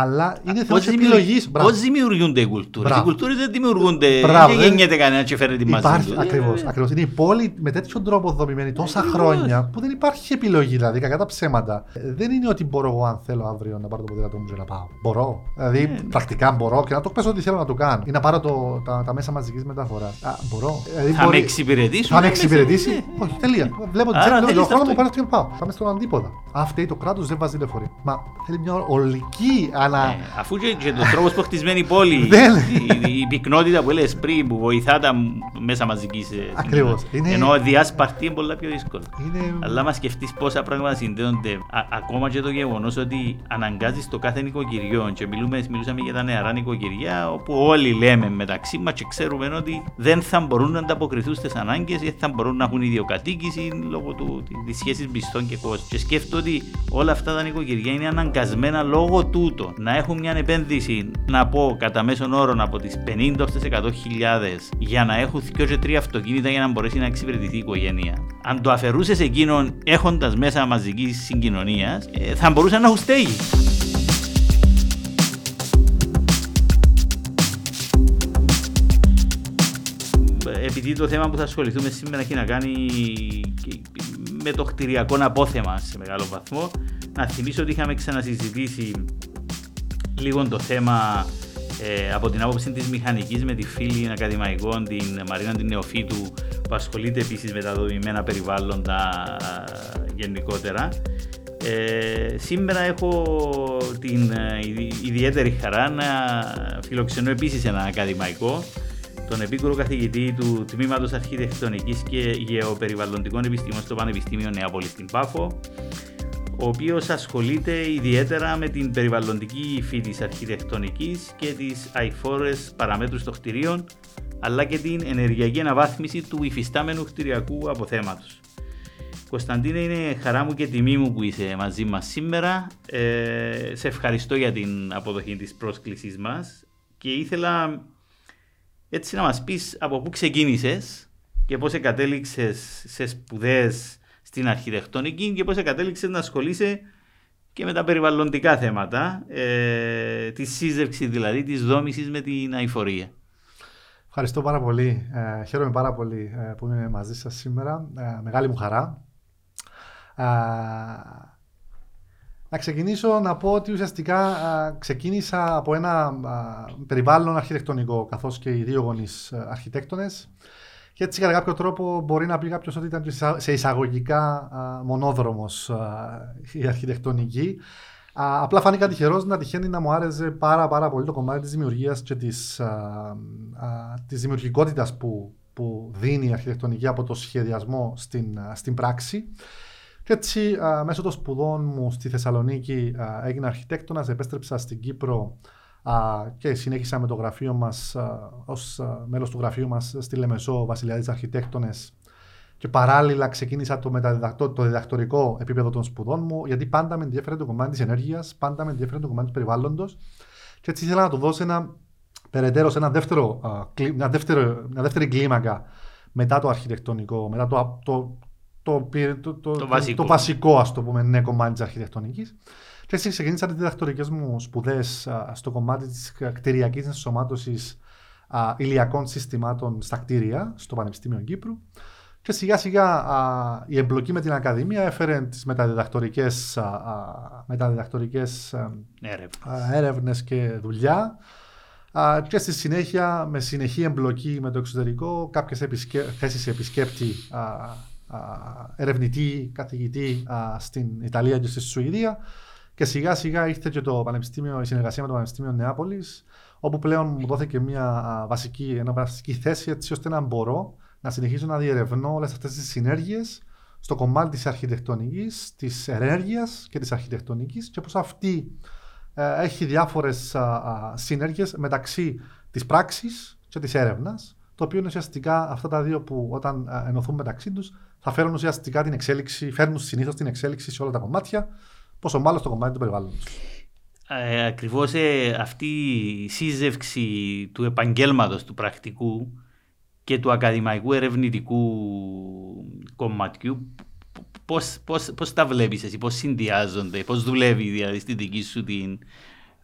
Αλλά είναι θέμα επιλογής. Πώς δημιουργούνται οι κουλτούρες; Οι κουλτούρες δεν δημιουργούνται. Μπράβο, δεν γεννιέται κανένα και φέρνει τη μαζί του. Ακριβώς. Ακριβώς. Είναι η πόλη με τέτοιον τρόπο δομημένη τόσα χρόνια που δεν υπάρχει επιλογή. Δηλαδή, κακά τα ψέματα. Δεν είναι ότι μπορώ εγώ, αν θέλω αύριο να πάρω το ποδήλατο μου και να πάω. Μπορώ. Δηλαδή, yeah. πρακτικά μπορώ και να το πέσω ό,τι θέλω να το κάνω. Ή να πάρω το, τα, τα μέσα μαζικής μεταφοράς. Μπορώ. Δηλαδή, θα μπορεί... με εξυπηρετήσει. Θα με εξυπηρετήσει; Όχι, τελεία. Βλέπω ότι το χρόνο μου πάρω και πάω. Πάμε στον αντίποδα. Αυτή το κράτος δεν βάζει λεωφορείο. Μα θέλει μια ολική ανα. Ε, αφού και, και το τρόπος που χτισμένη η πόλη, η, η, πυκνότητα που έλεγε πριν που βοηθά τα μέσα μαζική. Ε, Ακριβώς. Ενώ διάσπαρτη είναι πολύ πιο δύσκολο. Είναι... Αλλά μα σκεφτείς πόσα πράγματα συνδέονται. Α, ακόμα και το γεγονός ότι αναγκάζεις το κάθε νοικοκυριό και μιλούμε, μιλούσαμε για τα νεαρά νοικοκυριά, όπου όλοι λέμε μεταξύ μας και ξέρουμε ότι δεν θα μπορούν να ανταποκριθούν στις ανάγκες ή θα μπορούν να έχουν ιδιοκατοίκηση λόγω τη σχέσης μισθών και κόσμου. Και σκέφτομαι ότι όλα αυτά τα νοικοκυριά είναι αναγκασμένα λόγω τούτο να έχουν μια επένδυση, να πω κατά μέσον όρο από τις 50 έω τις 100 για να έχουν δύο και τρία αυτοκίνητα για να μπορέσει να εξυπηρετηθεί η οικογένεια. Αν το αφαιρούσες εκείνον έχοντας μέσα μαζικής συγκοινωνίας, ε, θα μπορούσε να έχουν στέγη. επειδή το θέμα που θα ασχοληθούμε σήμερα έχει να κάνει με το κτηριακό απόθεμα σε μεγάλο βαθμό, να θυμίσω ότι είχαμε ξανασυζητήσει λίγο το θέμα ε, από την άποψη της μηχανικής με τη φίλη ακαδημαϊκών, την Μαρίνα την Νεοφύτου, που ασχολείται επίσης με τα δομημένα περιβάλλοντα γενικότερα. Ε, σήμερα έχω την ε, ιδιαίτερη χαρά να φιλοξενώ επίσης ένα ακαδημαϊκό τον επίκουρο καθηγητή του Τμήματος Αρχιτεκτονικής και Γεωπεριβαλλοντικών Επιστημών στο Πανεπιστήμιο Νεάπολη στην Πάφο, ο οποίος ασχολείται ιδιαίτερα με την περιβαλλοντική υφή της αρχιτεκτονικής και τις αηφόρες παραμέτρους των κτηρίων, αλλά και την ενεργειακή αναβάθμιση του υφιστάμενου κτηριακού αποθέματος. Κωνσταντίνε, είναι χαρά μου και τιμή μου που είσαι μαζί μας σήμερα. Ε, σε ευχαριστώ για την αποδοχή της πρόσκλησής μας και ήθελα έτσι να μας πεις από πού ξεκίνησες και πώς κατέληξες σε σπουδές στην αρχιτεκτονική και πώς κατέληξες να ασχολείσαι και με τα περιβαλλοντικά θέματα, ε, τη σύζευξη δηλαδή, της δόμησης με την αηφορία. Ευχαριστώ πάρα πολύ. Ε, χαίρομαι πάρα πολύ ε, που είμαι μαζί σας σήμερα. Ε, μεγάλη μου χαρά. Ε, να ξεκινήσω να πω ότι ουσιαστικά α, ξεκίνησα από ένα α, περιβάλλον αρχιτεκτονικό, καθώς και οι δύο γονείς αρχιτέκτονες. Και έτσι κατά κάποιο τρόπο μπορεί να πει κάποιος ότι ήταν σε εισαγωγικά α, μονόδρομος η αρχιτεκτονική. απλά φάνηκα τυχερός να τυχαίνει να μου άρεσε πάρα, πάρα πολύ το κομμάτι της δημιουργίας και της, της δημιουργικότητας που, που δίνει η αρχιτεκτονική από το σχεδιασμό στην, στην πράξη. Και έτσι, α, μέσω των σπουδών μου στη Θεσσαλονίκη, α, έγινα αρχιτέκτονας, επέστρεψα στην Κύπρο α, και συνέχισα με το γραφείο μας ως μέλος του γραφείου μας στη Λεμεσό, Βασιλιάδης Αρχιτέκτονες. Και παράλληλα ξεκίνησα το, μεταδιδακτο, το διδακτορικό επίπεδο των σπουδών μου, γιατί πάντα με ενδιαφέρει το κομμάτι της ενέργειας, πάντα με ενδιαφέρει το κομμάτι του περιβάλλοντος. Και έτσι ήθελα να του δώσω ένα περαιτέρω, ένα δεύτερο, μια, δεύτερο, μια δεύτερη κλίμακα μετά το αρχιτεκτονικό, μετά το, το, το, το, το, το, βασικό. το βασικό ας το πούμε, ναι, κομμάτι της αρχιτεκτονικής. Και έτσι ξεκίνησα τι διδακτορικέ μου σπουδές στο κομμάτι της κτηριακής ενσωμάτωσης ηλιακών συστημάτων στα κτίρια στο Πανεπιστήμιο Κύπρου. Και σιγά σιγά α, η εμπλοκή με την Ακαδημία έφερε τις μεταδιδακτορικές, α, μεταδιδακτορικές έρευνες και δουλειά α, και στη συνέχεια με συνεχή εμπλοκή με το εξωτερικό κάποιες επισκέ, θέσεις επισκέπτη ερευνητή, καθηγητή στην Ιταλία και στη Σουηδία. Και σιγά σιγά ήρθε και το πανεπιστήμιο, η συνεργασία με το Πανεπιστήμιο Νεάπολης, όπου πλέον μου δόθηκε μια βασική, ένα βασική θέση έτσι ώστε να μπορώ να συνεχίσω να διερευνώ όλες αυτές τις συνέργειες στο κομμάτι της αρχιτεκτονικής, της ενέργειας και της αρχιτεκτονικής και πώς αυτή ε, έχει διάφορες συνέργειες μεταξύ της πράξης και της έρευνας, το οποίο είναι ουσιαστικά αυτά τα δύο που όταν ενωθούν μεταξύ τους θα φέρουν ουσιαστικά την εξέλιξη, φέρνουν συνήθως την εξέλιξη σε όλα τα κομμάτια, πόσο μάλλον στο κομμάτι τους περιβάλλοντο. Ε, Ακριβώς ε, αυτή η σύζευξη του επαγγέλματος του πρακτικού και του ακαδημαϊκού ερευνητικού κομματιού πώς, πώς, πώς τα βλέπεις εσύ, πώς συνδυάζονται, πώς δουλεύει δηλαδή στη δική σου την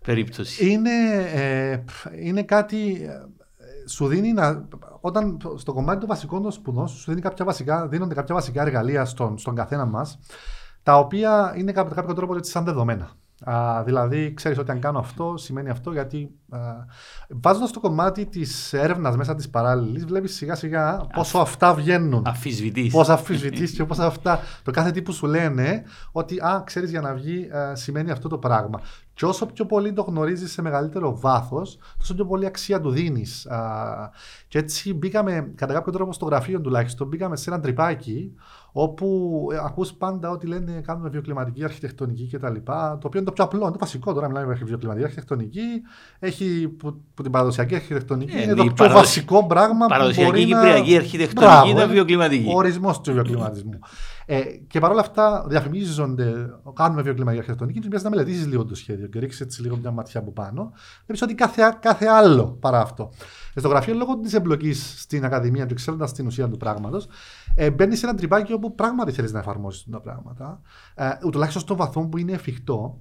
περίπτωση; Είναι, ε, είναι κάτι. ε, Σου δίνει να. Όταν στο κομμάτι των βασικών των σπουδών σου, σου δίνει κάποια βασικά, δίνονται κάποια βασικά εργαλεία στον, στον καθένα μας, τα οποία είναι κατά κάποιο τρόπο έτσι σαν δεδομένα. Α, δηλαδή, ξέρεις ότι αν κάνω αυτό, σημαίνει αυτό, γιατί βάζοντας το κομμάτι της έρευνας μέσα της παράλληλης, βλέπεις σιγά σιγά πόσο αυτά βγαίνουν. Αφισβητείς. Πώς αφισβητείς και πώς αυτά. Το κάθε τι που σου λένε ότι, α, ξέρεις για να βγει, ε, σημαίνει αυτό το πράγμα. Και όσο πιο πολύ το γνωρίζεις σε μεγαλύτερο βάθος, τόσο πιο πολύ αξία του δίνεις. Και έτσι μπήκαμε, κατά κάποιο τρόπο στο γραφείο τουλάχιστον, μπήκαμε σε ένα τρυπάκι όπου ε, ακούς πάντα ότι λένε κάνουμε βιοκλιματική αρχιτεκτονική κτλ. Το οποίο είναι το πιο απλό, είναι το βασικό. Τώρα μιλάμε για βιοκλιματική αρχιτεκτονική. Έχει που, που την παραδοσιακή αρχιτεκτονική Ε, είναι η το πιο παραδοσ- βασικό πράγμα που Παραδοσιακή μπορεί να... κυπριακή αρχιτεκτονική Μπράβο, ήταν ε. βιοκλιματική. Ο ορισμός του βιοκλιματισμού. Ε, και παρόλα αυτά διαφημίζονται, κάνουμε βιοκλιματική αρχιτεκτονική, και να μελετήσεις λίγο το σχέδιο και ρίξεις έτσι λίγο μια ματιά από πάνω. Βλέπει ότι κάθε, κάθε άλλο παρά αυτό. Ε, Στο γραφείο, λόγω της εμπλοκής στην Ακαδημία και ξέροντας την ουσία του πράγματος, ε, μπαίνεις σε ένα τρυπάκι όπου πράγματι θέλεις να εφαρμόσεις τα πράγματα, ε, τουλάχιστον στο βαθμό που είναι εφικτό,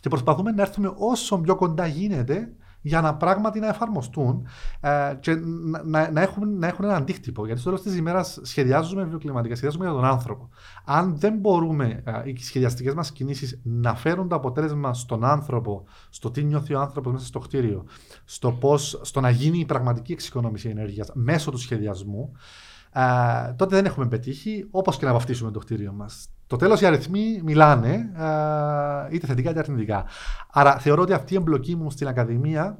και προσπαθούμε να έρθουμε όσο πιο κοντά γίνεται για να πράγματι να εφαρμοστούν ε, και να, να, να, έχουν, να έχουν ένα αντίκτυπο. Γιατί στο τέλος της ημέρας σχεδιάζουμε βιοκλιματικά, σχεδιάζουμε για τον άνθρωπο. Αν δεν μπορούμε ε, οι σχεδιαστικές μας κινήσεις να φέρουν το αποτέλεσμα στον άνθρωπο, στο τι νιώθει ο άνθρωπος μέσα στο κτίριο, στο, πώς, στο να γίνει η πραγματική εξοικονόμηση ενέργειας μέσω του σχεδιασμού, ε, τότε δεν έχουμε πετύχει, όπως και να βαφτίσουμε το κτίριο μας. Το τέλος οι αριθμοί μιλάνε, ε, είτε θετικά είτε αρνητικά. Άρα θεωρώ ότι αυτή η εμπλοκή μου στην Ακαδημία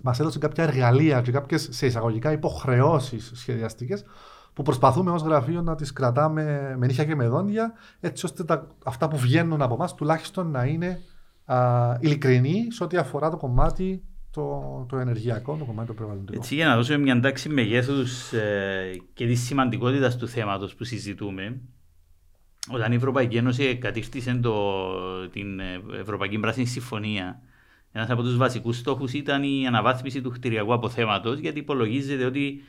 μας έδωσε κάποια εργαλεία και κάποιες σε εισαγωγικά υποχρεώσεις σχεδιαστικές που προσπαθούμε ως γραφείο να τις κρατάμε με νύχια και με δόντια, έτσι ώστε τα, αυτά που βγαίνουν από εμάς τουλάχιστον να είναι α, ειλικρινή σε ό,τι αφορά το κομμάτι το, το ενεργειακό, το κομμάτι το περιβαλλοντικό. Έτσι, για να δώσουμε μια τάξη μεγέθους ε, και της σημαντικότητας του θέματος που συζητούμε, όταν η Ευρωπαϊκή Ένωση κατήφθησε το, την ε, Ευρωπαϊκή Πράσινη Συμφωνία, ένας από τους βασικούς στόχους ήταν η αναβάθμιση του κτηριακού αποθέματος, γιατί υπολογίζεται ότι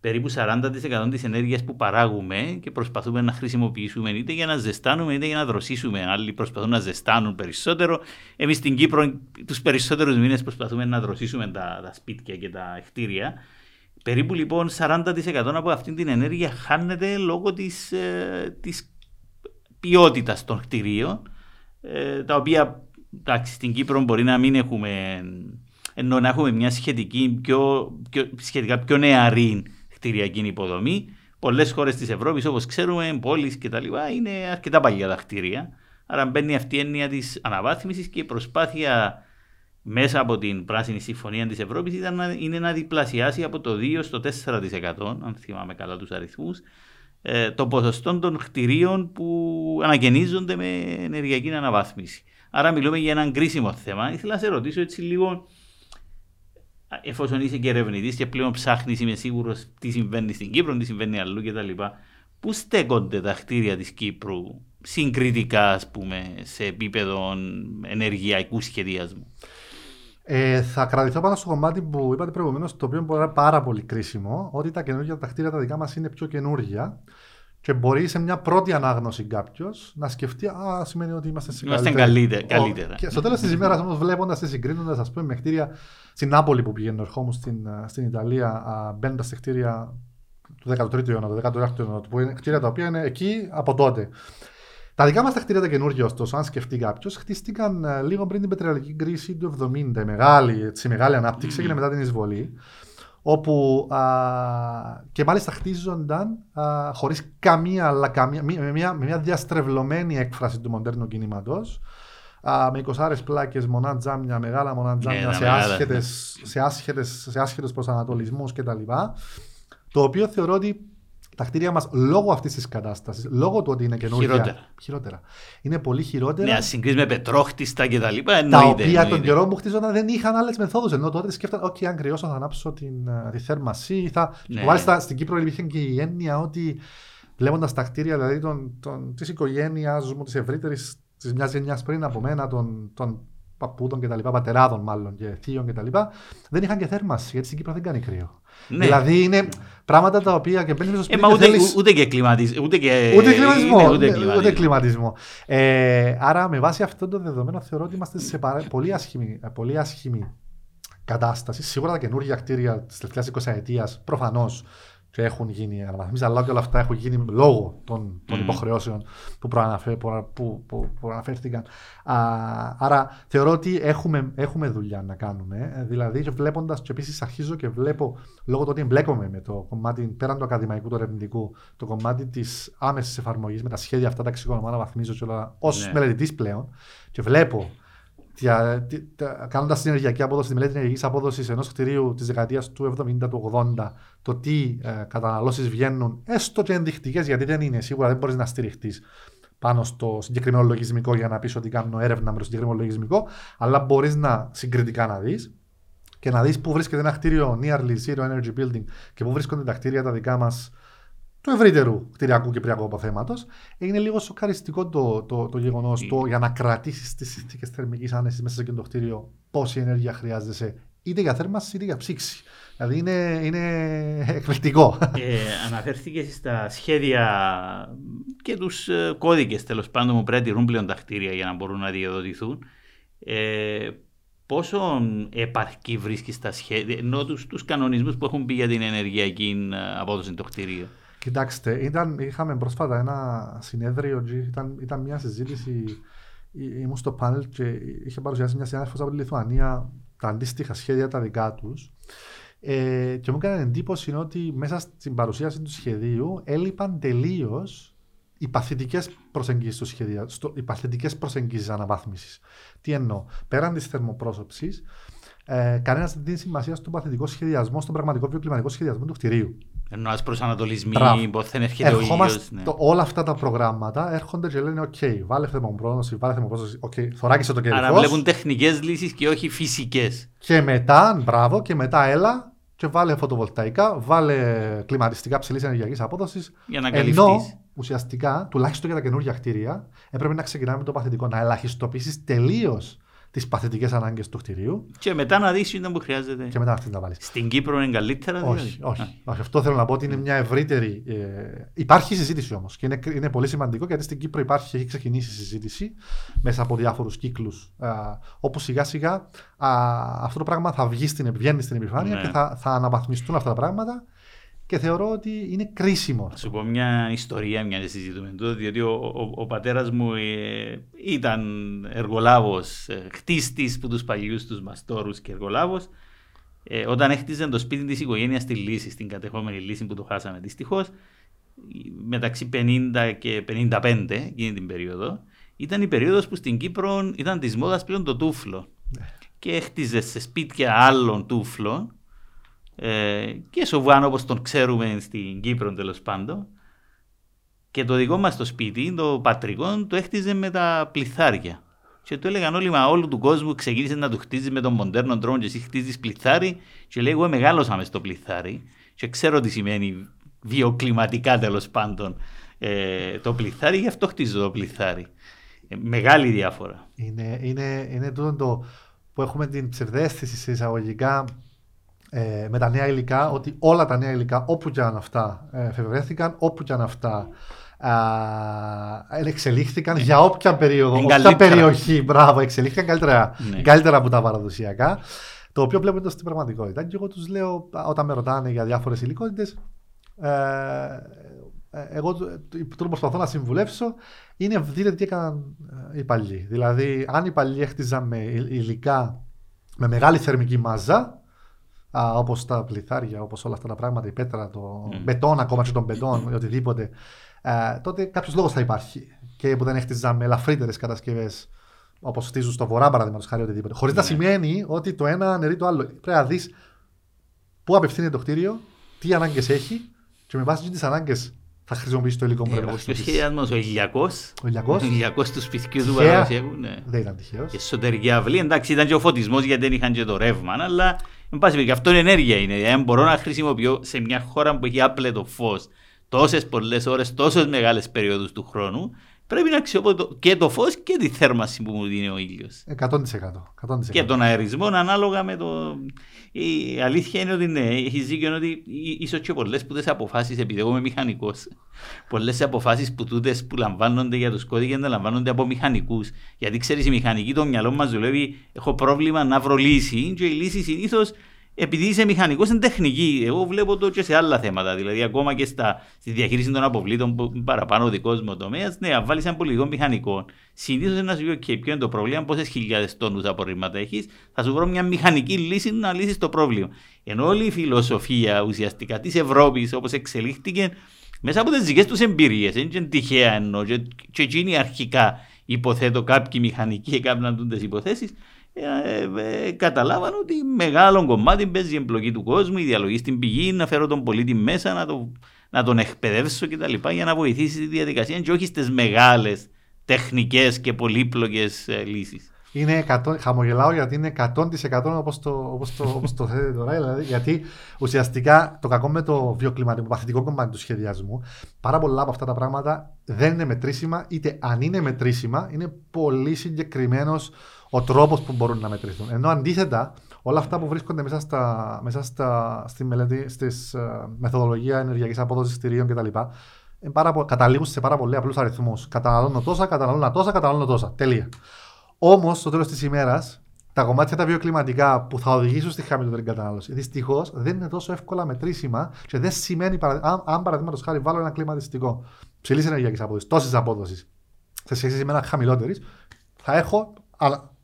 περίπου 40% της ενέργειας που παράγουμε και προσπαθούμε να χρησιμοποιήσουμε είτε για να ζεστάνουμε είτε για να δροσίσουμε. Άλλοι προσπαθούν να ζεστάνουν περισσότερο. Εμείς στην Κύπρο τους περισσότερους μήνες προσπαθούμε να δροσίσουμε τα, τα σπίτια και τα κτίρια. Περίπου λοιπόν 40% από αυτή την ενέργεια χάνεται λόγω της, ε, της ποιότητας των κτηρίων ε, τα οποία εντάξει, στην Κύπρο μπορεί να μην έχουμε ενώ να έχουμε μια σχετική πιο, πιο, σχετικά πιο νεαρή κτηριακή υποδομή. Πολλές χώρες της Ευρώπης, όπως ξέρουμε, πόλεις κτλ., είναι αρκετά παλιά τα κτίρια. Άρα μπαίνει αυτή η έννοια της αναβάθμισης και η προσπάθεια μέσα από την Πράσινη Συμφωνία της Ευρώπης ήταν να, είναι να διπλασιάσει από το 2% στο 4%, αν θυμάμαι καλά τους αριθμούς, ε, το ποσοστό των κτηρίων που ανακαινίζονται με ενεργειακή αναβάθμιση. Άρα μιλούμε για έναν κρίσιμο θέμα. Ήθελα να σε ρωτήσω έτσι λίγο εφόσον είσαι και ερευνητής και πλέον ψάχνεις, είμαι σίγουρος τι συμβαίνει στην Κύπρο, τι συμβαίνει αλλού κτλ. Πού στέκονται τα κτίρια της Κύπρου συγκριτικά, ας πούμε, σε επίπεδο ενεργειακού σχεδιασμού; Ε, θα κρατηθώ πάνω στο κομμάτι που είπατε προηγουμένως, το οποίο μπορεί να είναι πάρα πολύ κρίσιμο, ότι τα καινούργια τα κτίρια τα δικά μας είναι πιο καινούργια και μπορεί σε μια πρώτη ανάγνωση κάποιος να σκεφτεί, Α, σημαίνει ότι είμαστε σε Είμαστε καλύτερη- καλύτερα. καλύτερα. Και στο τέλος της ημέρας όμως, βλέποντας και συγκρίνοντας, ας πούμε, με κτίρια στην Νάπολη που πηγαίνω, ερχόμουν στην, α, στην Ιταλία, μπαίνοντας σε κτίρια του 13ου αιώνα, του 18ου αιώνα, που είναι κτίρια τα οποία είναι εκεί από τότε. Τα δικά μας τα κτίρια τα καινούργια, ωστόσο, αν σκεφτεί κάποιος, χτίστηκαν ε, λίγο πριν την πετρελαϊκή κρίση του 70. Η μεγάλη, έτσι, η μεγάλη ανάπτυξη έγινε μετά την εισβολή. Όπου α, και μάλιστα χτίζονταν α, χωρίς καμία, αλλά καμία, μη- με, μια, με μια διαστρεβλωμένη έκφραση του μοντέρνου κινήματος α, με 20 πλάκες, μονά τζάμια, μεγάλα μονά τζάμια τα σε, μεγάλα. άσχετες, σε, άσχετες, σε άσχετους προσανατολισμούς κτλ. Το οποίο θεωρώ ότι τα κτίρια μας λόγω αυτής της κατάστασης, λόγω του ότι είναι καινούργια, Χειρότερα. χειρότερα. Είναι πολύ χειρότερα. Ναι, αν συγκρίνεις με πετρόχτιστα κτλ. τα Εννοείται. οποία τον εννοείται. καιρό που χτίζονταν δεν είχαν άλλες μεθόδους. Ενώ τότε σκέφτονταν, OK, αν κρυώσω θα ανάψω την, ε, τη θέρμανση. Θα... Ναι. Και Μάλιστα στην Κύπρο υπήρχε και η έννοια ότι βλέποντας τα κτίρια δηλαδή τον, τον, της οικογένειας μου, της ευρύτερης, της μιας γενιάς πριν από μένα, των, των παππούτων κτλ., πατεράδων μάλλον και θείων κτλ., δεν είχαν και θέρμανση, γιατί στην Κύπρο δεν κάνει κρύο. Ναι. Δηλαδή είναι πράγματα τα οποία και μπαίνεις στο Ε, σπίτι μα και ούτε, θέλεις- ούτε και κλιματισμό. Ούτε, και... Ούτε κλιματισμό. είναι ούτε, ούτε κλιματισμό. ούτε κλιματισμό. Ε, άρα, με βάση αυτό το δεδομένο, θεωρώ ότι είμαστε σε παρα- πολύ, άσχημη, ε, πολύ άσχημη κατάσταση. Σίγουρα τα καινούργια κτίρια της τελευταίας 20 ετίας προφανώς και έχουν γίνει αναβαθμίσεις, αλλά και όλα αυτά έχουν γίνει λόγω των, των Μμμ. υποχρεώσεων που, προαναφέ, που, που, που, που αναφέρθηκαν. Α, άρα θεωρώ ότι έχουμε, έχουμε δουλειά να κάνουμε. Ε, Δηλαδή, βλέποντας και επίσης αρχίζω και βλέπω λόγω του ότι εμπλέκομαι με το κομμάτι πέραν του ακαδημαϊκού, του ερευνητικού, το κομμάτι της άμεσης εφαρμογής με τα σχέδια αυτά τα εξοικονομάνα βαθμίζω και όλα ως Ναι. μελετητής πλέον και βλέπω κάνοντας την ενεργειακή απόδοση, τη μελέτη ενεργειακής απόδοσης ενός κτηρίου της δεκαετίας του 70 του 80, το τι ε, καταναλώσεις βγαίνουν, έστω και ενδεικτικές, γιατί δεν είναι σίγουρα, δεν μπορείς να στηριχτείς πάνω στο συγκεκριμένο λογισμικό για να πεις ότι κάνω έρευνα με το συγκεκριμένο λογισμικό, αλλά μπορείς να συγκριτικά να δεις και να δεις πού βρίσκεται ένα κτίριο nearly zero energy building και πού βρίσκονται τα κτίρια τα δικά μας του ευρύτερου κτηριακού κυπριακού αποθέματος. Είναι λίγο σοκαριστικό το, το, το γεγονός το για να κρατήσεις τις συνθήκες θερμικής άνεσης μέσα σε εκείνο το κτίριο πόση ενέργεια χρειάζεσαι είτε για θέρμανση είτε για ψήξη. Δηλαδή είναι, είναι εκπληκτικό. Ε, αναφέρθηκες στα σχέδια και τους ε, κώδικες τέλος πάντων που πρέπει να τηρούν πλέον τα κτίρια για να μπορούν να διαδοτηθούν. Ε, πόσο επαρκή βρίσκεις τα σχέδια, ενώ τους, τους κανονισμούς που έχουν πει για την ενεργειακή ε, απόδοση το κτίριο. Κοιτάξτε, ήταν, είχαμε πρόσφατα ένα συνέδριο, και ήταν, ήταν μια συζήτηση, ή- ήμουν στο πάνελ και είχε παρουσιάσει μια συνάδελφος από τη Λιθουανία τα αντίστοιχα σχέδια τα δικά τους ε, και μου έκανε εντύπωση ότι μέσα στην παρουσίαση του σχεδίου έλειπαν τελείως οι παθητικές προσεγγίσεις του σχεδίου, στο, οι παθητικές προσεγγίσεις αναβάθμισης. Τι εννοώ, πέραν της θερμοπρόσωψης, ε, κανένας δεν δίνει σημασία στον παθητικό σχεδιασμό, στον πραγματικό βιοκλιματικό σχεδιασμό του κτηρίου. Ενώ ένας προσανατολισμοί, Μπράβο. πόθεν έρχεται ο Ερχόμαστε, ήλιος. Ναι. το, όλα αυτά τα προγράμματα έρχονται και λένε: OK, βάλε θερμοπρόσωση, βάλε θερμοπρόσωση, OK, θωράκισε το Άρα κερδό. βλέπουν τεχνικές λύσεις και όχι φυσικές. Και μετά, μπράβο, και μετά έλα και βάλε φωτοβολταϊκά, βάλε κλιματιστικά ψηλής ενεργειακής απόδοσης. Για να Ενώ καλυφθείς. ουσιαστικά, τουλάχιστον για τα καινούργια κτίρια, έπρεπε να ξεκινάμε με το παθητικό, να ελαχιστοποιήσεις τελείως τις παθητικές ανάγκες του κτηρίου Και μετά να δεις τι είναι που χρειάζεται. και μετά αυτή να βάλεις. Στην Κύπρο είναι καλύτερα. δηλαδή; Όχι, όχι, Α. όχι. Αυτό θέλω να πω ότι είναι μια ευρύτερη. Ε, υπάρχει συζήτηση όμως και είναι, είναι πολύ σημαντικό γιατί στην Κύπρο υπάρχει, έχει ξεκινήσει συζήτηση μέσα από διάφορους κύκλους. όπου σιγά σιγά α, αυτό το πράγμα θα βγει στην, βγαίνει στην επιφάνεια Ναι. και θα, θα αναβαθμιστούν αυτά τα πράγματα και θεωρώ ότι είναι κρίσιμο. Θα σου πω μια ιστορία, μια και συζητούμε εδώ, διότι ο, ο, ο πατέρας μου ε, ήταν εργολάβος, ε, χτίστης που τους παλιούς τους μαστόρους και εργολάβος. Ε, όταν έχτιζε το σπίτι της οικογένειας στη Λύση, στην κατεχόμενη Λύση που το χάσαμε δυστυχώς, μεταξύ 50 και 55 εκείνη την περίοδο, ήταν η περίοδος που στην Κύπρο ήταν της μόδας πλέον το τούφλο. Και έχτιζε σε σπίτια άλλων τούφλων ε, και σοβάν όπως τον ξέρουμε στην Κύπρο τέλος πάντων. Και το δικό μας το σπίτι, το πατρικό, το έχτιζε με τα πληθάρια. Και του έλεγαν όλοι, μα όλου του κόσμου ξεκίνησε να του χτίζει με τον μοντέρνο τρόπο και εσύ χτίζεις πληθάρι και λέει εγώ μεγάλωσα μες στο πληθάρι και ξέρω τι σημαίνει βιοκλιματικά τέλος πάντων ε, το πληθάρι, γι' αυτό χτίζω το πληθάρι. Ε, μεγάλη διαφορά. Είναι, είναι, είναι τούτο το που έχουμε την ψευδέστηση σε εισαγωγικά ε, με τα νέα υλικά ότι όλα τα νέα υλικά όπου και αν αυτά ε, εφευρέθηκαν, όπου και αν αυτά α, εξελίχθηκαν για όποια περίοδο, Είναι όποια καλύτερα. περιοχή, μπράβο, εξελίχθηκαν καλύτερα, Ναι. καλύτερα από τα παραδοσιακά. Το οποίο βλέπουμε στην πραγματικότητα. Και εγώ τους λέω, όταν με ρωτάνε για διάφορες υλικότητες, ε, ε, εγώ του- του- που προσπαθώ να συμβουλεύσω είναι δείτε τι έκαναν ε, οι παλιοί. Δηλαδή, αν οι παλιοί έχτιζαν με υλ- υλικά με μεγάλη θερμική μάζα, όπως τα πληθάρια, όπως όλα αυτά τα πράγματα, η πέτρα, το Mm. μπετόν, ακόμα και τον μπετόν, οτιδήποτε, ε, τότε κάποιος λόγος θα υπάρχει. Και που δεν έχτιζαν με ελαφρύτερες κατασκευές, όπως χτίζουν στο βορρά, παραδείγματος χάρη, οτιδήποτε. Χωρίς να Ναι. σημαίνει ότι το ένα αναιρεί το άλλο. Πρέπει να δεις πού απευθύνεται το κτίριο, τι ανάγκες έχει και με βάση τις ανάγκες θα χρησιμοποιήσει το υλικό που πρέπει να Ε, ο χρησιμοποιήσει. σχεδιασμός, ο ηλιακός, Ο ηλιακός ο ηλιακός του σπιτιού του Τυχαία. παραδοσιακού, ναι. δεν ήταν τυχαίος. Η εσωτερική αυλή, εντάξει, ήταν και ο φωτισμός γιατί δεν είχαν και το ρεύμα, αλλά εν πάση περιπτώσει αυτό είναι ενέργεια. Είναι. Αν μπορώ να χρησιμοποιώ σε μια χώρα που έχει άπλετο φως τόσες πολλές ώρες, τόσες μεγάλες περιόδους του χρόνου, πρέπει να αξιοποιώ και το φως και τη θέρμανση που μου δίνει ο ήλιος. 100%, 100%. Και τον αερισμό ανάλογα με το. Η αλήθεια είναι ότι ναι, έχει δίκιο ότι ίσως και πολλές σπουδέ αποφάσεις, επειδή εγώ είμαι μηχανικός, πολλές αποφάσεις που τούτες που λαμβάνονται για τους κώδικες να λαμβάνονται από μηχανικούς. Γιατί ξέρεις, η μηχανική το μυαλό μας δουλεύει, έχω πρόβλημα να βρω λύση, και η λύση συνήθως επειδή είσαι μηχανικός, είναι τεχνική. Εγώ βλέπω το και σε άλλα θέματα. Δηλαδή, ακόμα και στα, στη διαχείριση των αποβλήτων που είναι παραπάνω ο δικός μου τομέας, ναι, αν βάλεις ένα πολιτικό μηχανικό, συνήθως να σου πει: OK, ποιο είναι το πρόβλημα, πόσες χιλιάδες τόνους απορρίμματα έχεις, θα σου βρω μια μηχανική λύση να λύσεις το πρόβλημα. Ενώ όλη η φιλοσοφία ουσιαστικά της Ευρώπης, όπως εξελίχθηκε, μέσα από τις δικές τους εμπειρίες, δεν είναι τυχαία εννοώ, και, και εκείνοι αρχικά υποθέτω κάποιοι μηχανικοί έκαναν τι υποθέσεις, ε, ε, καταλάβαν ότι μεγάλο κομμάτι παίζει η εμπλοκή του κόσμου, η διαλογή στην πηγή, να φέρω τον πολίτη μέσα, να, το, να τον εκπαιδεύσω κτλ. για να βοηθήσει τη διαδικασία και όχι στις μεγάλες τεχνικές και πολύπλοκες ε, λύσεις. Είναι 100, χαμογελάω γιατί είναι 100% όπως το, όπως το, όπως το θέλετε τώρα. Δηλαδή, γιατί ουσιαστικά το κακό με το βιοκλιματικό, παθητικό κομμάτι του σχεδιασμού, πάρα πολλά από αυτά τα πράγματα δεν είναι μετρήσιμα, είτε αν είναι μετρήσιμα, είναι πολύ συγκεκριμένος ο τρόπος που μπορούν να μετρηθούν. Ενώ αντίθετα, όλα αυτά που βρίσκονται μέσα, στα, μέσα στα, στη μελέτη, στη uh, ε, μεθοδολογία ενεργειακής απόδοσης κτηρίων κτλ. Καταλήγουν σε πάρα πολλοί απλούς αριθμούς. Καταναλώνω τόσα, καταναλώνω τόσα, καταναλώνω τόσα. Τελεία. Όμως, στο τέλος της ημέρας, τα κομμάτια τα βιοκλιματικά που θα οδηγήσουν στη χαμηλότερη κατανάλωση, δυστυχώς δεν είναι τόσο εύκολα μετρήσιμα και δεν σημαίνει, αν, αν παραδείγματος χάρη βάλω ένα κλιματιστικό ψηλής ενεργειακής απόδοσης, τόσης απόδοσης, σε σχέση με ένα χαμηλότερης, θα έχω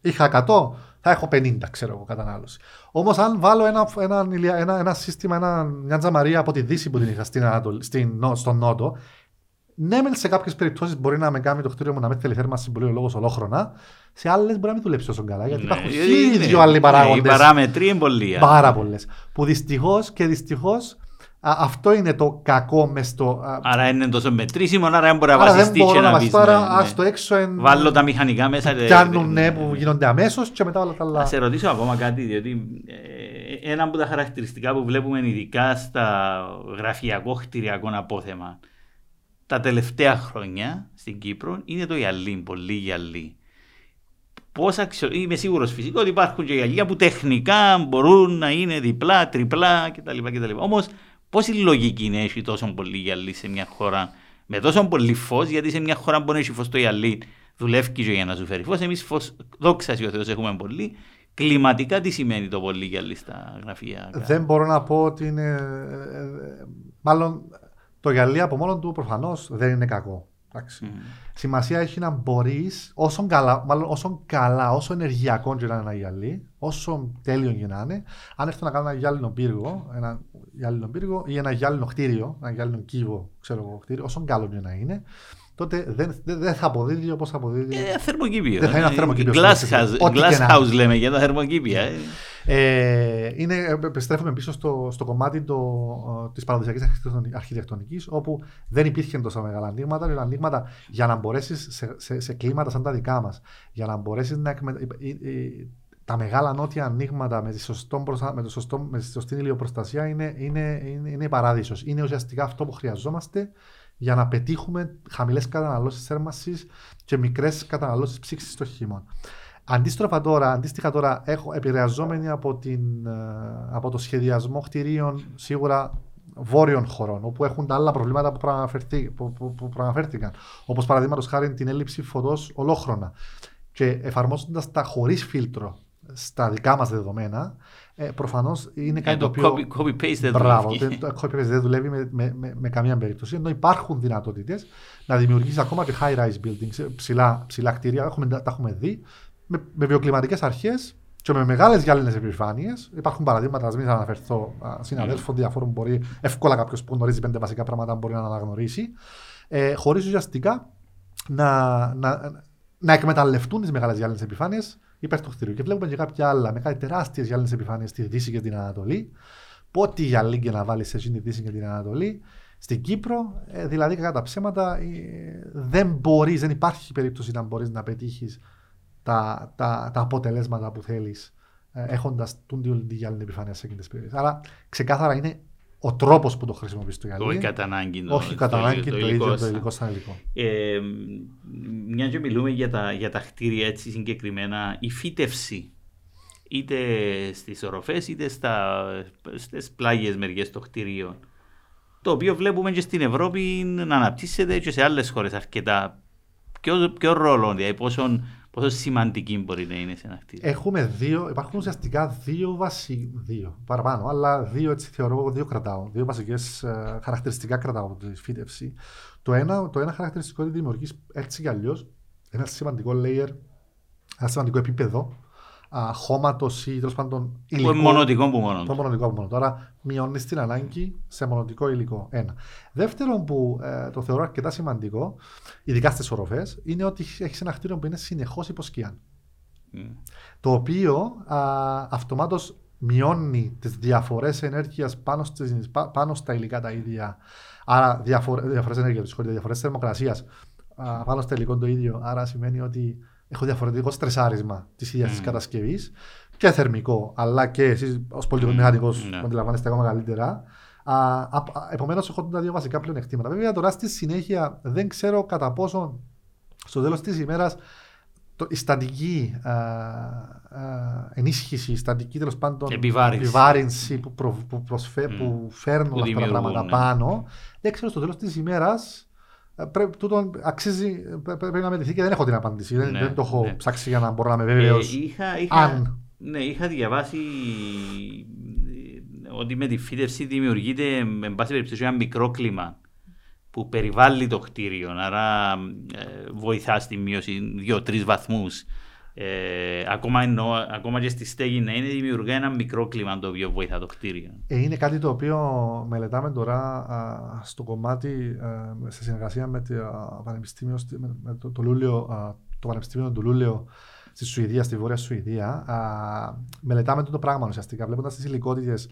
είχα 100, θα έχω 50, ξέρω εγώ, κατανάλωση. Όμως, αν βάλω ένα, ένα, ένα, ένα σύστημα, ένα, μια τζαμαρία από τη Δύση που την είχα στην, στην, στον Νότο, ναι, μεν σε κάποιες περιπτώσεις μπορεί να με κάνει το κτίριο μου να με θέλει θέρμανση πολύ λόγος ολόχρονα. Σε άλλες μπορεί να μην δουλέψει τόσο καλά. Γιατί ναι, υπάρχουν χίλιοι δυο άλλοι παράγοντες. οι παράμετροι είναι πολλοί. Πάρα πολλές. Που δυστυχώς και δυστυχώς αυτό είναι το κακό μες στο. Άρα είναι τόσο μετρήσιμο, άρα δεν μπορεί να βασιστεί και να πεις. Τώρα, ναι. το έξω. Εν... Βάλω τα μηχανικά μέσα. Πιάνουν ναι, που γίνονται αμέσως και μετά όλα τα άλλα. Θα σε ρωτήσω ακόμα κάτι, διότι ε, ένα από τα χαρακτηριστικά που βλέπουμε ειδικά στα γραφειακό κτηριακό απόθεμα τα τελευταία χρόνια στην Κύπρο είναι το γυαλί, πολύ γυαλί. Πώς αξιο... Είμαι σίγουρος φυσικά ότι υπάρχουν και γυαλιά που τεχνικά μπορούν να είναι διπλά, τριπλά κτλ. κτλ. Όμως Πόση λογική είναι έχει τόσο πολύ γυαλί σε μια χώρα; Με τόσο πολύ φως, γιατί σε μια χώρα που έχει φως το γυαλί δουλεύει και για να σου φέρει φως. Εμείς φως, δόξα ο Θεός, έχουμε πολύ. Κλιματικά τι σημαίνει το πολύ γυαλί στα γραφεία; Δεν μπορώ να πω ότι είναι. Μάλλον το γυαλί από μόνο του προφανώς δεν είναι κακό. Mm. Σημασία έχει να μπορείς όσο καλά, μάλλον όσο καλά, όσο ενεργειακό και να είναι ένα γυαλί, όσο τέλειο και να είναι, αν έρθω να κάνω ένα γυάλινο πύργο, ένα γυάλινο πύργο ή ένα γυάλινο κτίριο, ένα γυάλινο κύβο, ξέρω εγώ, κτίριο, όσο καλό και να είναι, τότε δεν, δεν θα αποδίδει όπως αποδίδει. Ε, θερμοκήπιο. Δεν θα είναι ένα θερμοκήπιο. Glass house, glass house λέμε για τα θερμοκήπια. Ε. Ε, είναι, επιστρέφουμε πίσω στο, στο κομμάτι της παραδοσιακής αρχιτεκτονικής, όπου δεν υπήρχε τόσο μεγάλα ανοίγματα. Τα ανοίγματα για να μπορέσεις σε, σε, σε, κλίματα σαν τα δικά μας, για να μπορέσεις να εκμεταλλευτεί τα μεγάλα νότια ανοίγματα με τη, σωστό, με το σωστό, με τη σωστή ηλιοπροστασία είναι, είναι, είναι, είναι παράδεισος. Είναι ουσιαστικά αυτό που χρειαζόμαστε για να πετύχουμε χαμηλές καταναλώσεις θέρμανσης και μικρές καταναλώσεις ψήξης στο χειμώνα. Αντίστροφα τώρα, αντίστοιχα τώρα, έχω επηρεαζόμενοι από, την, ε, από το σχεδιασμό κτηρίων σίγουρα βόρειων χωρών, όπου έχουν τα άλλα προβλήματα που, που, που, που προαναφέρθηκαν. Όπως παραδείγματος χάρη την έλλειψη φωτός ολόχρονα. Και εφαρμόζοντας τα χωρίς φίλτρο στα δικά μας δεδομένα, ε, προφανώς είναι κάτι ε, το οποίο. Copy-paste δεν Μπράβο, δουλεύει. Το copy-paste δεν δουλεύει με, με, με, με, καμία περίπτωση. Ενώ υπάρχουν δυνατότητες να δημιουργήσει ακόμα και high-rise buildings, ψηλά, ψηλά κτίρια. Έχουμε, τα έχουμε δει με, με βιοκλιματικές αρχές και με μεγάλες γυάλινες επιφάνειες. Υπάρχουν παραδείγματα, ας μην αναφερθώ, συναδέλφων mm. διαφόρων μπορεί εύκολα κάποιος που γνωρίζει πέντε βασικά πράγματα μπορεί να αναγνωρίσει. Ε, Χωρίς ουσιαστικά να, να, να εκμεταλλευτούν τις μεγάλες γυάλινες επιφάνειες υπέρ του κτηρίου. Και βλέπουμε και κάποια άλλα με κάτι τεράστιες γυάλινες επιφάνειες στη Δύση και την Ανατολή. Πότε γυαλί και να βάλει σε τη Δύση και την Ανατολή. Στην Κύπρο, ε, δηλαδή κατά τα ψέματα, ε, δεν μπορείς, δεν υπάρχει περίπτωση να μπορείς να πετύχεις τα, τα, τα αποτελέσματα που θέλεις ε, έχοντας την γυάλινη επιφάνεια σε εκείνες τις περιοχές. Άρα, ξεκάθαρα είναι ο τρόπος που το χρησιμοποιείς το γυαλί. Όχι κατά ανάγκη. το- όχι το- κατά ανάγκη το το, υλικό ίδιο το στα- υλικό σαν υλικό. Ε, μια και μιλούμε για τα, για τα κτίρια έτσι συγκεκριμένα, η φύτευση είτε στις οροφές είτε στα, στις πλάγιες μεριές των κτιρίων το οποίο βλέπουμε και στην Ευρώπη να αναπτύσσεται και σε άλλες χώρες αρκετά. Ποιο, ποιο ρόλο, δηλαδή πόσο, πόσο σημαντική μπορεί να είναι σε ένα κτίριο; Έχουμε δύο, υπάρχουν ουσιαστικά δύο βασι... δύο παραπάνω, αλλά δύο έτσι θεωρώ, εγώ δύο κρατάω. Δύο βασικές χαρακτηριστικά κρατάω από τη φύτευση. Το ένα, το ένα χαρακτηριστικό είναι ότι δημιουργείς έτσι κι αλλιώς ένα σημαντικό layer, ένα σημαντικό επίπεδο χώματος ή τέλος πάντων Που υλικού. είναι μονοτικό που μόνο. Το του. μονοτικό από μόνο. Τώρα μειώνεις την ανάγκη σε μονοτικό υλικό. Ένα. Δεύτερον, που ε, το θεωρώ αρκετά σημαντικό, ειδικά στις οροφές, είναι ότι έχεις ένα κτίριο που είναι συνεχώς υποσκιάν. Μμ. Το οποίο αυτομάτως μειώνει τις διαφορές ενέργειας πάνω, στις- πά- πάνω στα υλικά τα ίδια. Άρα, διαφορές ενέργειας, διαφορές θερμοκρασίας πάνω στα υλικό το ίδιο. Άρα σημαίνει ότι έχω διαφορετικό στρεσάρισμα της ίδια της Mm. κατασκευής και θερμικό, αλλά και εσείς ως πολιτικό Mm, μηχανικό ναι. που αντιλαμβάνεστε ακόμα καλύτερα. Επομένως, έχω τα δύο βασικά πλεονεκτήματα. Βέβαια, τώρα στη συνέχεια δεν ξέρω κατά πόσο στο τέλος της ημέρας η στατική α, α, ενίσχυση, η στατική τέλος πάντων Επιβάρυνση. επιβάρυνση που, προ, που, προσφέ, Mm. που φέρνουν Που αυτά τα δημιουργούν, πράγματα ναι. πάνω, δεν ξέρω στο τέλος της ημέρας. Πρέπει, τούτον αξίζει, πρέ- πρέπει να μετρηθεί και δεν έχω την απάντηση. δεν, Ναι, δεν το έχω ναι. ψάξει για να μπορώ να είμαι Ε, βέβαιο. είχα, είχα, αν. ναι, είχα διαβάσει ε, ότι με τη φύτευση δημιουργείται με πάση περιπτώσει ένα μικρό κλίμα που περιβάλλει το κτίριο, άρα ε, βοηθά στη μείωση 2-3 βαθμούς. Ε, ακόμα, εννοώ, ακόμα και στη στέγη να είναι δημιουργά ένα μικρό κλίμα το οποίο βοηθά το κτίριο. Ε, Είναι κάτι το οποίο μελετάμε τώρα α, στο κομμάτι α, σε συνεργασία με το α, Πανεπιστήμιο, στη- με, με το, το, Λούλιο, α, το Πανεπιστήμιο του Λούλιο στη Σουηδία, στη Βόρεια Σουηδία. Α, μελετάμε το πράγμα ουσιαστικά, βλέποντας τις υλικότητες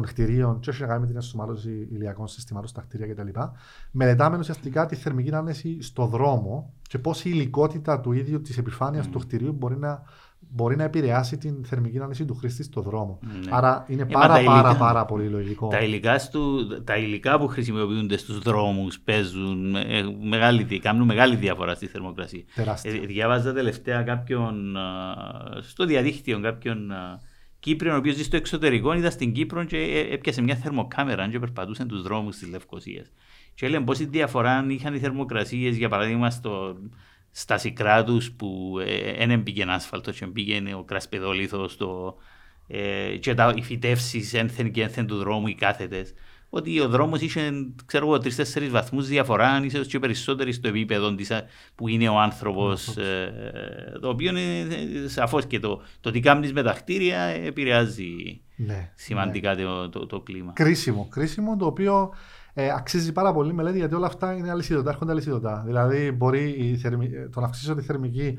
των κτηρίων και έχει να κάνει με την ενσωμάτωση ηλιακών συστημάτων στα κτίρια κτλ. Μελετάμε ουσιαστικά τη θερμική άνεση στο δρόμο και πώς η υλικότητα του ίδιου της επιφάνειας Mm. του κτηρίου μπορεί να, μπορεί να επηρεάσει την θερμική άνεση του χρήστη στο δρόμο. Ναι. Άρα είναι Ε, μα πάρα, τα πάρα, υλικά- πάρα πολύ λογικό. Τα υλικά, στου, τα υλικά που χρησιμοποιούνται στους δρόμους παίζουν, ε, μεγάλη, δι- κάνουν μεγάλη διαφορά στη θερμοκρασία. Τεράστια. Ε, διάβαζα τελευταία κάποιον α, στο διαδίκτυο κάποιον α, Κύπριο ο οποίος ζει στο εξωτερικό, είδα στην Κύπρο και ε, έπιασε μια θερμοκάμερα και περπατούσε τους δρόμους της Λευκοσίας. Και έλεγε πόση διαφορά είχαν οι θερμοκρασίες, για παράδειγμα, στο, στα σικρά του που δεν ε, μπήκε άσφαλτο, και μπήκε ο κρασπεδόλιθο ε, και τα, οι φυτεύσεις ένθεν και ένθεν του δρόμου, οι κάθετες. Ότι ο δρόμος είχε, ξέρω εγώ, τρει-τέσσερι βαθμούς διαφορά, ίσω και περισσότεροι στο επίπεδο της, α, που είναι ο άνθρωπος. Ε, το οποίο είναι σαφώς και το, το τι κάνεις με τα κτίρια επηρεάζει Ναι, σημαντικά το, το, το κλίμα. Κρίσιμο, κρίσιμο το οποίο ε, αξίζει πάρα πολύ μελέτη γιατί όλα αυτά είναι αλυσίδωτα, έρχονται αλυσίδωτα. Δηλαδή, μπορεί η θερμι... ε, το να αυξήσω τη θερμική,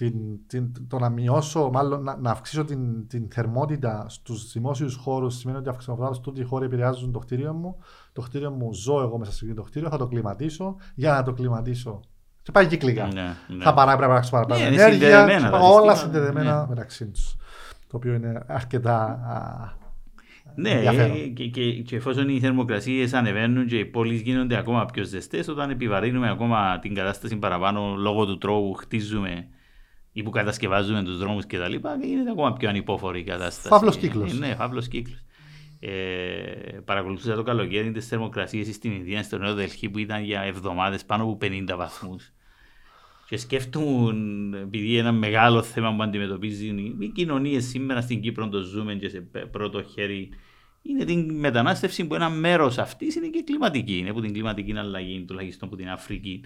την, την, το να μειώσω, μάλλον να, να αυξήσω την, την θερμότητα στους δημόσιους χώρους σημαίνει ότι αυξανόμενα τούτοι οι χώροι επηρεάζουν το κτίριο μου. Το κτίριο μου ζω εγώ μέσα σε αυτό το κτίριο, θα το κλιματίσω. Για να το κλιματίσω. Και πάει κυκλικά. Ναι, ναι. Θα παρά, πρέπει να αλλάξω παραπάνω Ναι, είναι ενέργεια. συνδεδεμένα και τα όλα συστήματα, συνδεδεμένα ναι. μεταξύ τους. Το οποίο είναι αρκετά α, Ναι, ενδιαφέρον. ε, και, και, και εφόσον οι θερμοκρασίες ανεβαίνουν και οι πόλεις γίνονται ακόμα πιο ζεστές, όταν επιβαρύνουμε ακόμα την κατάσταση παραπάνω λόγω του τρόπου που χτίζουμε ή που κατασκευάζουμε τους δρόμους κτλ., γίνεται ακόμα πιο ανυπόφορη η κατάσταση. Φαύλος κύκλος. Ε, ναι, φαύλος κύκλος. Ε, παρακολουθούσα το καλοκαίρι τις θερμοκρασίες στην Ινδία, στο Νέο Δελχή, που ήταν για εβδομάδες πάνω από 50 βαθμούς. Και σκέφτομαι, επειδή ένα μεγάλο θέμα που αντιμετωπίζουν οι κοινωνίες σήμερα στην Κύπρο, το ζούμε και σε πρώτο χέρι, είναι την μετανάστευση που ένα μέρος αυτής είναι και κλιματική. Είναι από την κλιματική αλλαγή, τουλάχιστον από την Αφρική.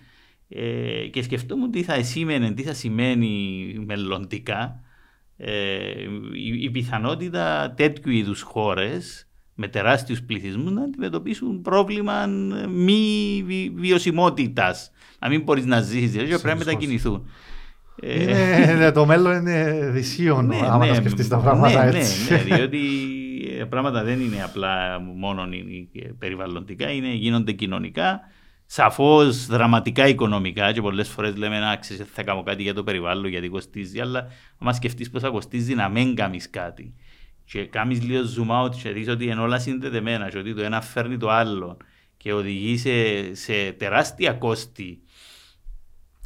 Ε, και σκεφτόμουν τι θα σήμαινε, τι θα σημαίνει μελλοντικά ε, η, η πιθανότητα τέτοιου είδους χώρες με τεράστιους πληθυσμούς να αντιμετωπίσουν πρόβλημα μη βι, βιωσιμότητας. Να μην μπορείς να ζήσεις, δηλαδή πρέπει να Σωστός. μετακινηθούν. Ε, Είναι, ναι, το μέλλον είναι δυσίων ναι, άμα ναι, τα σκεφτείς τα πράγματα ναι, έτσι. Ναι, ναι, διότι τα πράγματα δεν είναι απλά μόνο περιβαλλοντικά, είναι, γίνονται κοινωνικά, σαφώς δραματικά οικονομικά και πολλές φορές λέμε να ξέρεις, θα κάνω κάτι για το περιβάλλον γιατί κοστίζει, αλλά άμα σκεφτείς πώ θα κοστίζει να μην κάνεις κάτι και κάνεις λίγο zoom out και δεις ότι είναι όλα συνδεδεμένα και ότι το ένα φέρνει το άλλο και οδηγεί σε, σε τεράστια κόστη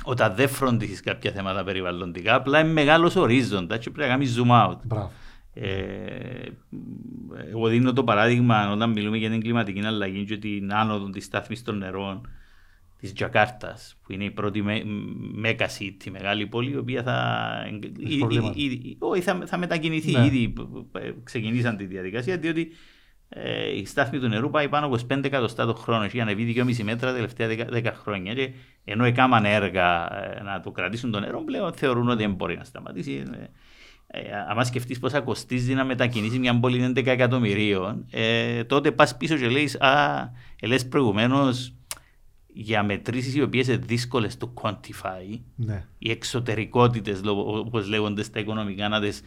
όταν δεν φροντίσεις κάποια θέματα περιβαλλοντικά, απλά είναι μεγάλος ορίζοντας και πρέπει να κάνεις zoom out. Μπράβο. Ε, εγώ δίνω το παράδειγμα όταν μιλούμε για την κλιματική αλλαγή και την άνοδο της στάθμης των νερών της Τζακάρτας, που είναι η πρώτη με, μέκα city, μεγάλη πόλη, η οποία θα, ήδη, ήδη, όχι, θα, θα μετακινηθεί. Ναι. Ήδη ξεκινήσαν τη διαδικασία, διότι ε, η στάθμη του νερού πάει πάνω από 5 εκατοστά το χρόνο. Έχει ανεβεί 2,5 μέτρα τα τελευταία 10, 10 χρόνια. Και ενώ έκαναν έργα ε, να το κρατήσουν το νερό, πλέον θεωρούν ότι δεν μπορεί να σταματήσει. Ε, ε, άμα σκεφτείς πόσα κοστίζει να μετακινήσεις μια πόλη 11 εκατομμυρίων, ε, τότε πας πίσω και λέει, Α, λες προηγουμένως για μετρήσεις οι οποίες είναι δύσκολες to quantify, ναι. οι εξωτερικότητες, όπως λέγονται στα οικονομικά, να τις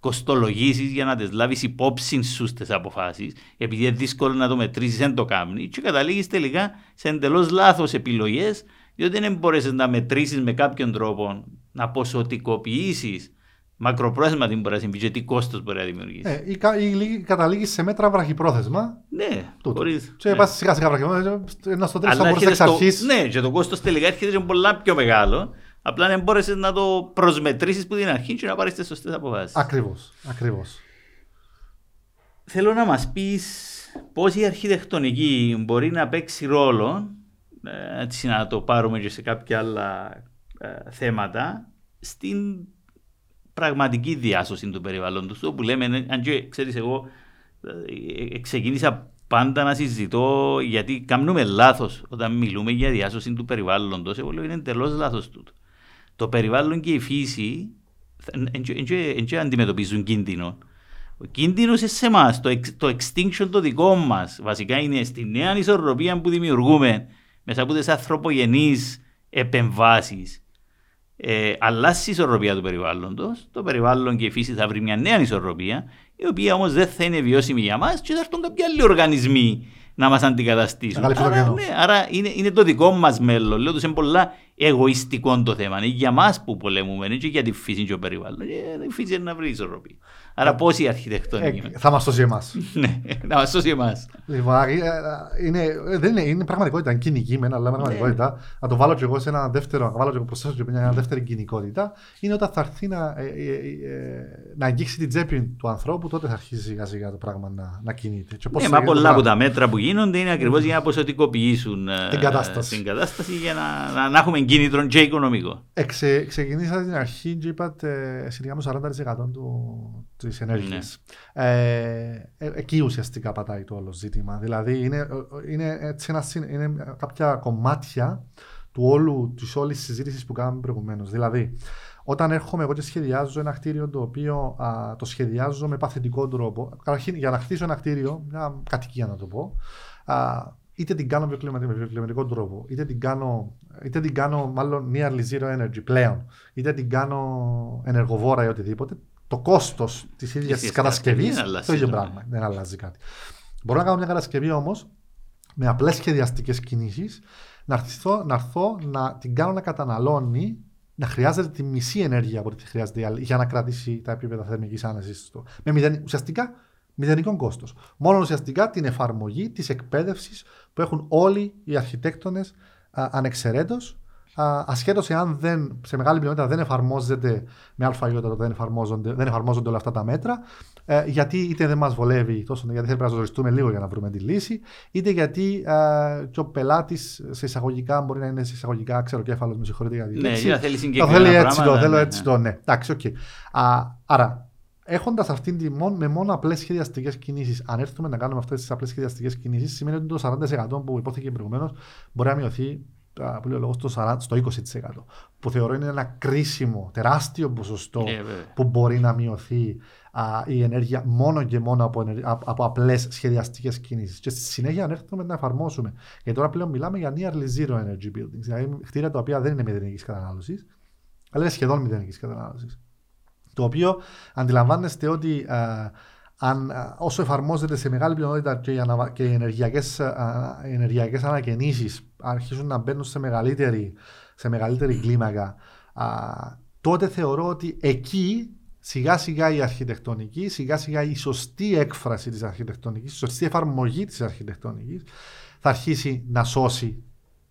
κοστολογήσεις για να τις λάβεις υπόψη σου στις αποφάσεις, επειδή είναι δύσκολο να το μετρήσεις, δεν το κάνει, και καταλήγεις τελικά σε εντελώς λάθος επιλογές, διότι δεν μπορεί να μετρήσεις με κάποιον τρόπο να ποσοτικοποιήσεις μακροπρόθεσμα τι μπορεί να συμβεί και τι κόστος μπορεί να δημιουργήσει. Ε, ή, ή, καταλήγεις σε μέτρα βραχυπρόθεσμα. Ναι, χωρίς, Και ναι. πας σιγά σιγά βραχυπρόθεσμα, ένα στο τέλος θα μπορούσε εξ αρχής. Ναι, και το κόστος τελικά έρχεται σε πολλά πιο μεγάλο. Απλά δεν μπόρεσες να το προσμετρήσεις που την αρχή και να πάρεις τις σωστές αποφάσεις. Ακριβώς. Ακριβώς. Θέλω να μας πεις πώς η αρχιτεκτονική μπορεί να παίξει ρόλο, ε, έτσι να το πάρουμε και σε κάποια άλλα ε, θέματα, στην πραγματική διάσωση του περιβάλλοντος του, που λέμε, αν και ξέρεις εγώ, ε, ξεκίνησα πάντα να συζητώ γιατί κάνουμε λάθος όταν μιλούμε για διάσωση του περιβάλλοντος. Εγώ λέω είναι εντελώς λάθος τούτο. Το περιβάλλον και η φύση δεν αντιμετωπίζουν κίνδυνο. Ο κίνδυνος είναι σε εμάς. Το, το extinction το δικό μας βασικά είναι στη νέα ισορροπία που δημιουργούμε μέσα από τις ανθρωπογενείς επεμβάσεις ε, αλλάσει η ισορροπία του περιβάλλοντος, το περιβάλλον και η φύση θα βρει μια νέα ισορροπία, η οποία όμως δεν θα είναι βιώσιμη για μας και θα έρθουν κάποιοι άλλοι οργανισμοί να μας αντικαταστήσουν. Άρα, ναι, άρα είναι, είναι το δικό μας μέλλον. Λέω ότι είναι πολλά εγωιστικό το θέμα. Είναι για μας που πολεμούμε, είναι και για τη φύση και το περιβάλλον. Ε, η φύση είναι να βρει ισορροπία. Άρα πώ η αρχιτεκτονική. Ε, θα μας σώσει εμάς. ναι, θα μας σώσει εμάς. Λοιπόν, ε, είναι, δεν είναι, είναι πραγματικότητα, είναι κοινική μένα, αλλά πραγματικότητα. Ναι. Να το βάλω και εγώ σε ένα δεύτερο, να βάλω και εγώ προσθέσω και μια δεύτερη κοινικότητα, είναι όταν θα έρθει να, ε, ε, ε, να αγγίξει την τσέπη του ανθρώπου, τότε θα αρχίσει σιγά σιγά το πράγμα να, να κινείται. Και ναι, μα πολλά από τα μέτρα που γίνονται είναι ακριβώς για να ποσοτικοποιήσουν την κατάσταση, την κατάσταση για να, να, να έχουμε κίνητρο και οικονομικό. Εξε, ξεκινήσατε την αρχή και είπατε σχετικά με 40% του, της ενέργειας. Ναι. Ε, ε, εκεί ουσιαστικά πατάει το όλο ζήτημα. Δηλαδή είναι, είναι, έτσι ένα, είναι κάποια κομμάτια του όλου, της όλης συζήτησης που κάναμε προηγουμένως. Δηλαδή, όταν έρχομαι εγώ και σχεδιάζω ένα κτίριο το οποίο α, το σχεδιάζω με παθητικό τρόπο, καταρχήν για να χτίσω ένα κτίριο, μια κατοικία να το πω, α, είτε την κάνω με βιοκλιματικό τρόπο, είτε την κάνω, είτε την κάνω μάλλον nearly zero energy πλέον, είτε την κάνω ενεργοβόρα ή οτιδήποτε, το κόστος της ίδιας της κατασκευής το ίδιο πράγμα. Δεν αλλάζει κάτι. Μπορώ να κάνω μια κατασκευή όμως με απλές σχεδιαστικές κινήσεις να έρθω, να έρθω να την κάνω να καταναλώνει να χρειάζεται τη μισή ενέργεια από ό,τι χρειάζεται για να κρατήσει τα επίπεδα θερμικής άνεσης του. Με μηδεν, ουσιαστικά μηδενικό κόστος. Μόνο ουσιαστικά την εφαρμογή της εκπαίδευσης που έχουν όλοι οι αρχιτέκτονες ανεξαιρέτως ασχέτως εάν δεν, σε μεγάλη πλειονότητα δεν εφαρμόζεται με αλφαγιότητα, δεν εφαρμόζονται, δεν εφαρμόζονται όλα αυτά τα μέτρα, ε, γιατί είτε δεν μας βολεύει τόσο, γιατί θέλει να ζοριστούμε λίγο για να βρούμε τη λύση, είτε γιατί ε, και ο πελάτης σε εισαγωγικά μπορεί να είναι σε εισαγωγικά ξεροκέφαλο, με συγχωρείτε για τη ναι, λέξη. Ναι, θέλει συγκεκριμένα. Το θέλει έτσι, το θέλω ναι, έτσι, ναι. το ναι. Εντάξει, OK. Okay. Άρα, Έχοντας αυτήν τη μόνο, με μόνο απλές σχεδιαστικές κινήσεις, αν έρθουμε να κάνουμε αυτές τις απλές σχεδιαστικές κινήσεις, σημαίνει ότι το 40% που υπόθηκε προηγουμένως μπορεί να μειωθεί που λέω λόγο στο, 40, στο 20%. Που θεωρώ είναι ένα κρίσιμο, τεράστιο ποσοστό yeah, ναι, που μπορεί να μειωθεί α, η ενέργεια μόνο και μόνο από, από, από απλές σχεδιαστικές κινήσεις. Και στη συνέχεια, αν έρθουμε να εφαρμόσουμε. Γιατί τώρα πλέον μιλάμε για nearly zero energy buildings. Δηλαδή κτίρια τα οποία δεν είναι μηδενικής κατανάλωσης, αλλά είναι σχεδόν μηδενικής κατανάλωσης. Το οποίο αντιλαμβάνεστε ότι α, αν, όσο εφαρμόζεται σε μεγάλη πλειονότητα και οι, ανα, και οι ενεργειακές, ενεργειακές ανακαινήσεις αρχίζουν να μπαίνουν σε μεγαλύτερη, σε μεγαλύτερη κλίμακα, α, τότε θεωρώ ότι εκεί σιγά σιγά η αρχιτεκτονική, σιγά σιγά η σωστή έκφραση της αρχιτεκτονικής, η σωστή εφαρμογή της αρχιτεκτονικής θα αρχίσει να σώσει,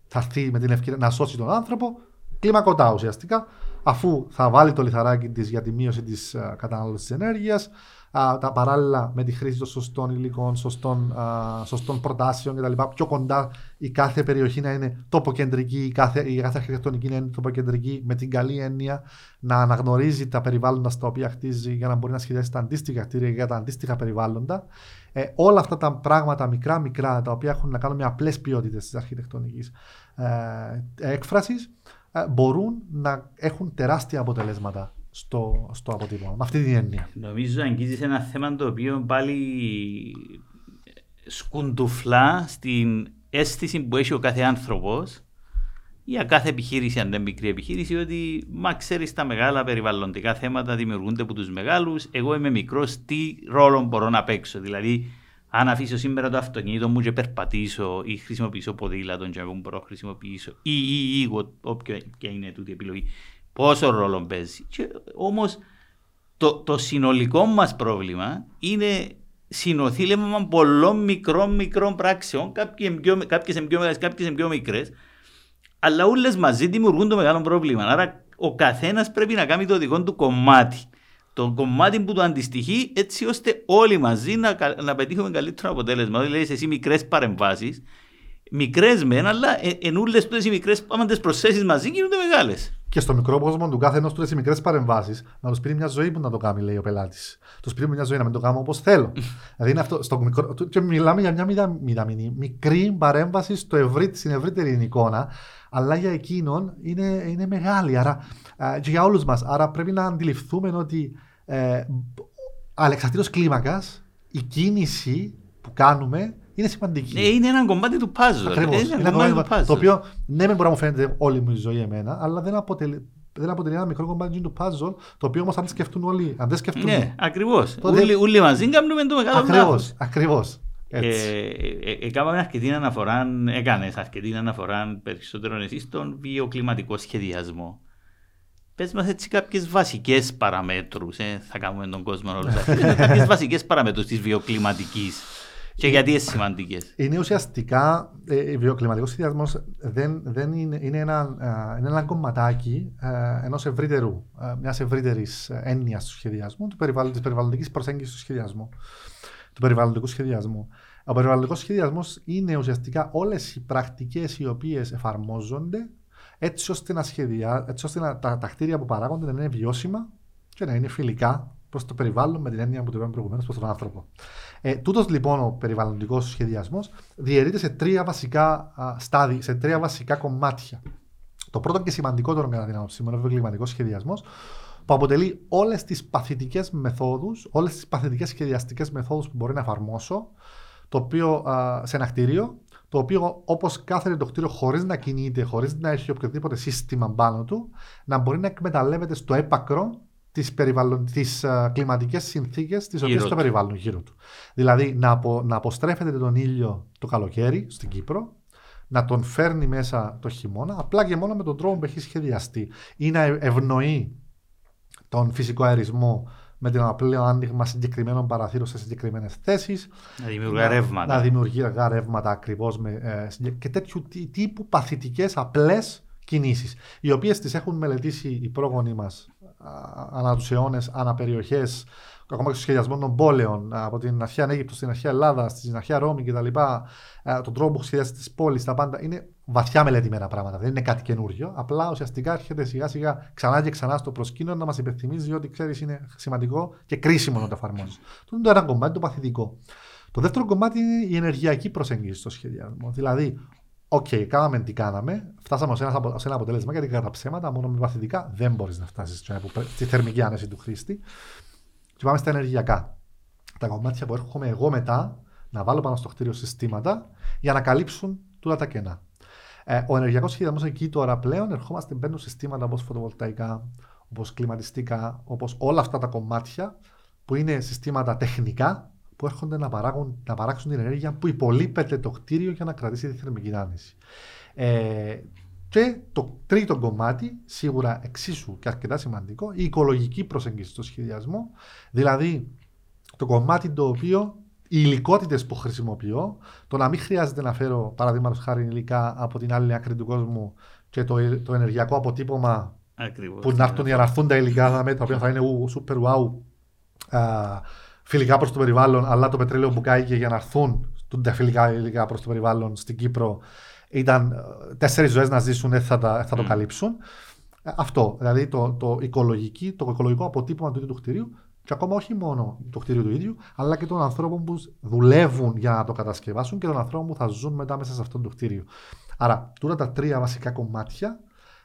θα έρθει με την ευκαιρία να σώσει τον άνθρωπο κλιμακωτά ουσιαστικά, αφού θα βάλει το λιθαράκι της για τη μείωση της uh, κατανάλωσης της ενέργειας, τα παράλληλα με τη χρήση των σωστών υλικών, σωστών, α, σωστών προτάσεων κτλ. Πιο κοντά η κάθε περιοχή να είναι τοποκεντρική, η κάθε, η κάθε αρχιτεκτονική να είναι τοποκεντρική με την καλή έννοια να αναγνωρίζει τα περιβάλλοντα στα οποία χτίζει για να μπορεί να σχεδιάσει τα αντίστοιχα κτίρια για τα αντίστοιχα περιβάλλοντα. Ε, όλα αυτά τα πράγματα μικρά-μικρά τα οποία έχουν να κάνουν με απλές ποιότητες της αρχιτεκτονικής ε, έκφρασης ε, μπορούν να έχουν τεράστια αποτελέσματα στο, στο αποτύπωμα. Με αυτή την έννοια. Νομίζω αγγίζει ένα θέμα το οποίο πάλι σκουντουφλά στην αίσθηση που έχει ο κάθε άνθρωπος για κάθε επιχείρηση, αν δεν μικρή επιχείρηση, ότι μα ξέρεις τα μεγάλα περιβαλλοντικά θέματα δημιουργούνται από τους μεγάλους. Εγώ είμαι μικρός, τι ρόλο μπορώ να παίξω; Δηλαδή, αν αφήσω σήμερα το αυτοκίνητο μου και περπατήσω ή χρησιμοποιήσω ποδήλατο και εγώ μπορώ να χρησιμοποιήσω ή, ή, ή, όποια είναι τούτη η επιλογή, πόσο ρόλο παίζει. Όμως το, το συνολικό μας πρόβλημα είναι συνοθήλευμα πολλών μικρών μικρών πράξεων, κάποιες είναι πιο μεγάλες, κάποιες είναι πιο μικρές, αλλά όλες μαζί δημιουργούν το μεγάλο πρόβλημα. Άρα ο καθένας πρέπει να κάνει το δικό του κομμάτι. Το κομμάτι που του αντιστοιχεί, έτσι ώστε όλοι μαζί να, να πετύχουμε καλύτερο αποτέλεσμα. Δηλαδή, εσύ μικρές παρεμβάσεις, μικρές μεν, αλλά ε, εν όλε οι μικρές, άμα τις προσθέσεις μαζί, γίνονται μεγάλες και στο μικρό κόσμο του κάθε ενός τους οι μικρές παρεμβάσεις να τους πήρε μια ζωή που να το κάνει, λέει ο πελάτης. Τους πήρε μια ζωή να μην το κάνω όπως θέλω. δηλαδή είναι αυτό. Στο μικρό, και μιλάμε για μια μηδα, μηδαμινή, μικρή παρέμβαση στο ευρύ, στην ευρύτερη εικόνα, αλλά για εκείνον είναι, είναι μεγάλη. Άρα, και για όλους μας. Άρα πρέπει να αντιληφθούμε ότι ε, αλεξαρτήτω κλίμακας η κίνηση που κάνουμε είναι σημαντική. Ε, είναι ένα κομμάτι του puzzle. Ακριβώς. Είναι ένα κομμάτι του puzzle. Το οποίο ναι, με μπορεί να μου φαίνεται όλη μου η ζωή εμένα, αλλά δεν αποτελεί, δεν αποτελεί ένα μικρό κομμάτι του puzzle, το οποίο όμως αν σκεφτούν όλοι. Αν δεν σκεφτούν. Ναι, ακριβώς. Τότε... Όλοι, όλοι μαζί κάνουμε το μεγάλο Ακριβώς. Ακριβώς. Ε, ε, έκαναμε αρκετή αναφορά, έκανες αρκετή αναφορά περισσότερο εσύ στον βιοκλιματικό σχεδιασμό. Πες μας έτσι κάποιες βασικές παραμέτρους, ε, θα κάνουμε τον κόσμο όλο κάποιες βασικές παραμέτρους της βιοκλιματικής και γιατί είναι σημαντικές. Είναι ουσιαστικά, ε, ο βιοκλιματικός σχεδιασμός δεν, δεν είναι, είναι, ένα, είναι ένα κομματάκι ε, ενός ευρύτερου, ε, μιας ευρύτερης έννοιας του σχεδιασμού, της περιβαλλοντικής προσέγγισης του σχεδιασμού, του περιβαλλοντικού σχεδιασμού. Ο περιβαλλοντικός σχεδιασμός είναι ουσιαστικά όλες οι πρακτικές οι οποίες εφαρμόζονται έτσι ώστε, να σχεδιά, έτσι ώστε να, τα, τα κτίρια που παράγονται να είναι βιώσιμα και να είναι φιλικά προς το περιβάλλον με την έννοια που το είπαμε προηγουμένως προς τον άνθρωπο. Ε, Τούτος λοιπόν ο περιβαλλοντικός σχεδιασμός διαιρείται σε τρία βασικά στάδια, σε τρία βασικά κομμάτια. Το πρώτο και σημαντικότερο κατά την άποψή μου είναι ο κλιματικό σχεδιασμός, που αποτελεί όλες τις παθητικές μεθόδους, όλες τις παθητικές σχεδιαστικές μεθόδους που μπορεί να εφαρμόσω το οποίο, α, σε ένα κτίριο, το οποίο όπως κάθεται το κτίριο χωρίς να κινείται, χωρίς να έχει οποιοδήποτε σύστημα πάνω του, να μπορεί να εκμεταλλεύεται στο έπακρο τις τις, uh, κλιματικές συνθήκες τις οποίες το περιβάλλουν γύρω του. Δηλαδή να, απο, να αποστρέφεται τον ήλιο το καλοκαίρι στην Κύπρο, να τον φέρνει μέσα το χειμώνα, απλά και μόνο με τον τρόπο που έχει σχεδιαστεί ή να ευνοεί τον φυσικό αερισμό με την απλό άνοιγμα συγκεκριμένων παραθύρων σε συγκεκριμένες θέσεις. Να δημιουργεί ρεύματα. Να δημιουργεί ρεύματα ακριβώς ε, και τέτοιου τύπου παθητικές απλές κινήσεις, οι οποίες τις έχουν μελετήσει οι πρόγονοι μας ανά τους αιώνες, ανά περιοχέ, ακόμα και στο σχεδιασμό των πόλεων, από την αρχαία Αίγυπτο στην αρχαία Ελλάδα, στην αρχαία Ρώμη κτλ. Τον τρόπο που σχεδιάζει τις πόλεις, τα πάντα είναι βαθιά μελετημένα πράγματα. Δεν είναι κάτι καινούριο. Απλά ουσιαστικά έρχεται σιγά σιγά ξανά και ξανά στο προσκήνιο να μας υπενθυμίζει ότι ξέρεις είναι σημαντικό και κρίσιμο να το εφαρμόζει. Αυτό είναι το ένα κομμάτι, το παθητικό. Το δεύτερο κομμάτι είναι η ενεργειακή προσέγγιση στο σχεδιασμό. Δηλαδή, OK, okay, κάναμε τι κάναμε, φτάσαμε σε ένα, σε ένα αποτέλεσμα γιατί κατά ψέματα μόνο με παθητικά δεν μπορείς να φτάσεις στη θερμική άνεση του χρήστη. Και πάμε στα ενεργειακά. Τα κομμάτια που έρχομαι εγώ μετά να βάλω πάνω στο κτίριο συστήματα για να καλύψουν τούτα τα κενά. Ε, ο ενεργειακός σχεδιασμός εκεί τώρα πλέον ερχόμαστε, μπαίνουν συστήματα όπως φωτοβολταϊκά, όπως κλιματιστικά, όπως όλα αυτά τα κομμάτια που είναι συστήματα τεχνικά που έρχονται να, παράγουν, να παράξουν την ενέργεια που υπολείπεται το κτίριο για να κρατήσει τη θερμική άνεση. Ε, Και το τρίτο κομμάτι, σίγουρα εξίσου και αρκετά σημαντικό, η οικολογική προσέγγιση στο σχεδιασμό. Δηλαδή, το κομμάτι το οποίο οι υλικότητες που χρησιμοποιώ, το να μην χρειάζεται να φέρω παραδείγματος χάρη υλικά από την άλλη άκρη του κόσμου και το, το ενεργειακό αποτύπωμα Ακριβώς. που να έρθουν για να έρθουν τα υλικά τα οποία θα είναι super wow α, φιλικά προς το περιβάλλον, αλλά το πετρέλαιο που κάηκε για να έρθουν τα φιλικά υλικά προς το περιβάλλον στην Κύπρο ήταν ε, τέσσερις ζωές να ζήσουν, δεν θα, τα, θα το Mm. καλύψουν. Ε, Αυτό, δηλαδή το, το, οικολογική, το οικολογικό αποτύπωμα του ίδιου του κτηρίου και ακόμα όχι μόνο του κτηρίου του ίδιου, αλλά και των ανθρώπων που δουλεύουν για να το κατασκευάσουν και των ανθρώπων που θα ζουν μετά μέσα σε αυτό το κτίριο. Άρα, τώρα τα τρία βασικά κομμάτια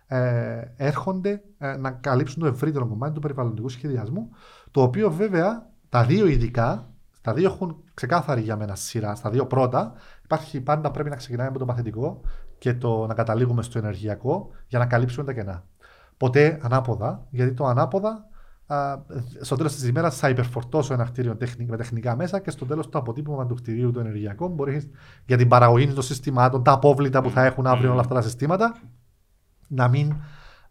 ε, έρχονται ε, να καλύψουν το ευρύτερο κομμάτι του περιβαλλοντικού σχεδιασμού, το οποίο βέβαια τα δύο ειδικά, τα δύο έχουν ξεκάθαρη για μένα σειρά. Στα δύο πρώτα υπάρχει πάντα πρέπει να ξεκινάμε από το παθητικό και το να καταλήγουμε στο ενεργειακό για να καλύψουμε τα κενά. Ποτέ ανάποδα, γιατί το ανάποδα α, στο τέλος της ημέρας θα υπερφορτώσω ένα κτίριο τεχνη- με τεχνικά μέσα και στο τέλος το αποτύπωμα του κτηρίου του ενεργειακού μπορείς για την παραγωγή των συστημάτων, τα απόβλητα που θα έχουν αύριο όλα αυτά τα συστήματα να μην.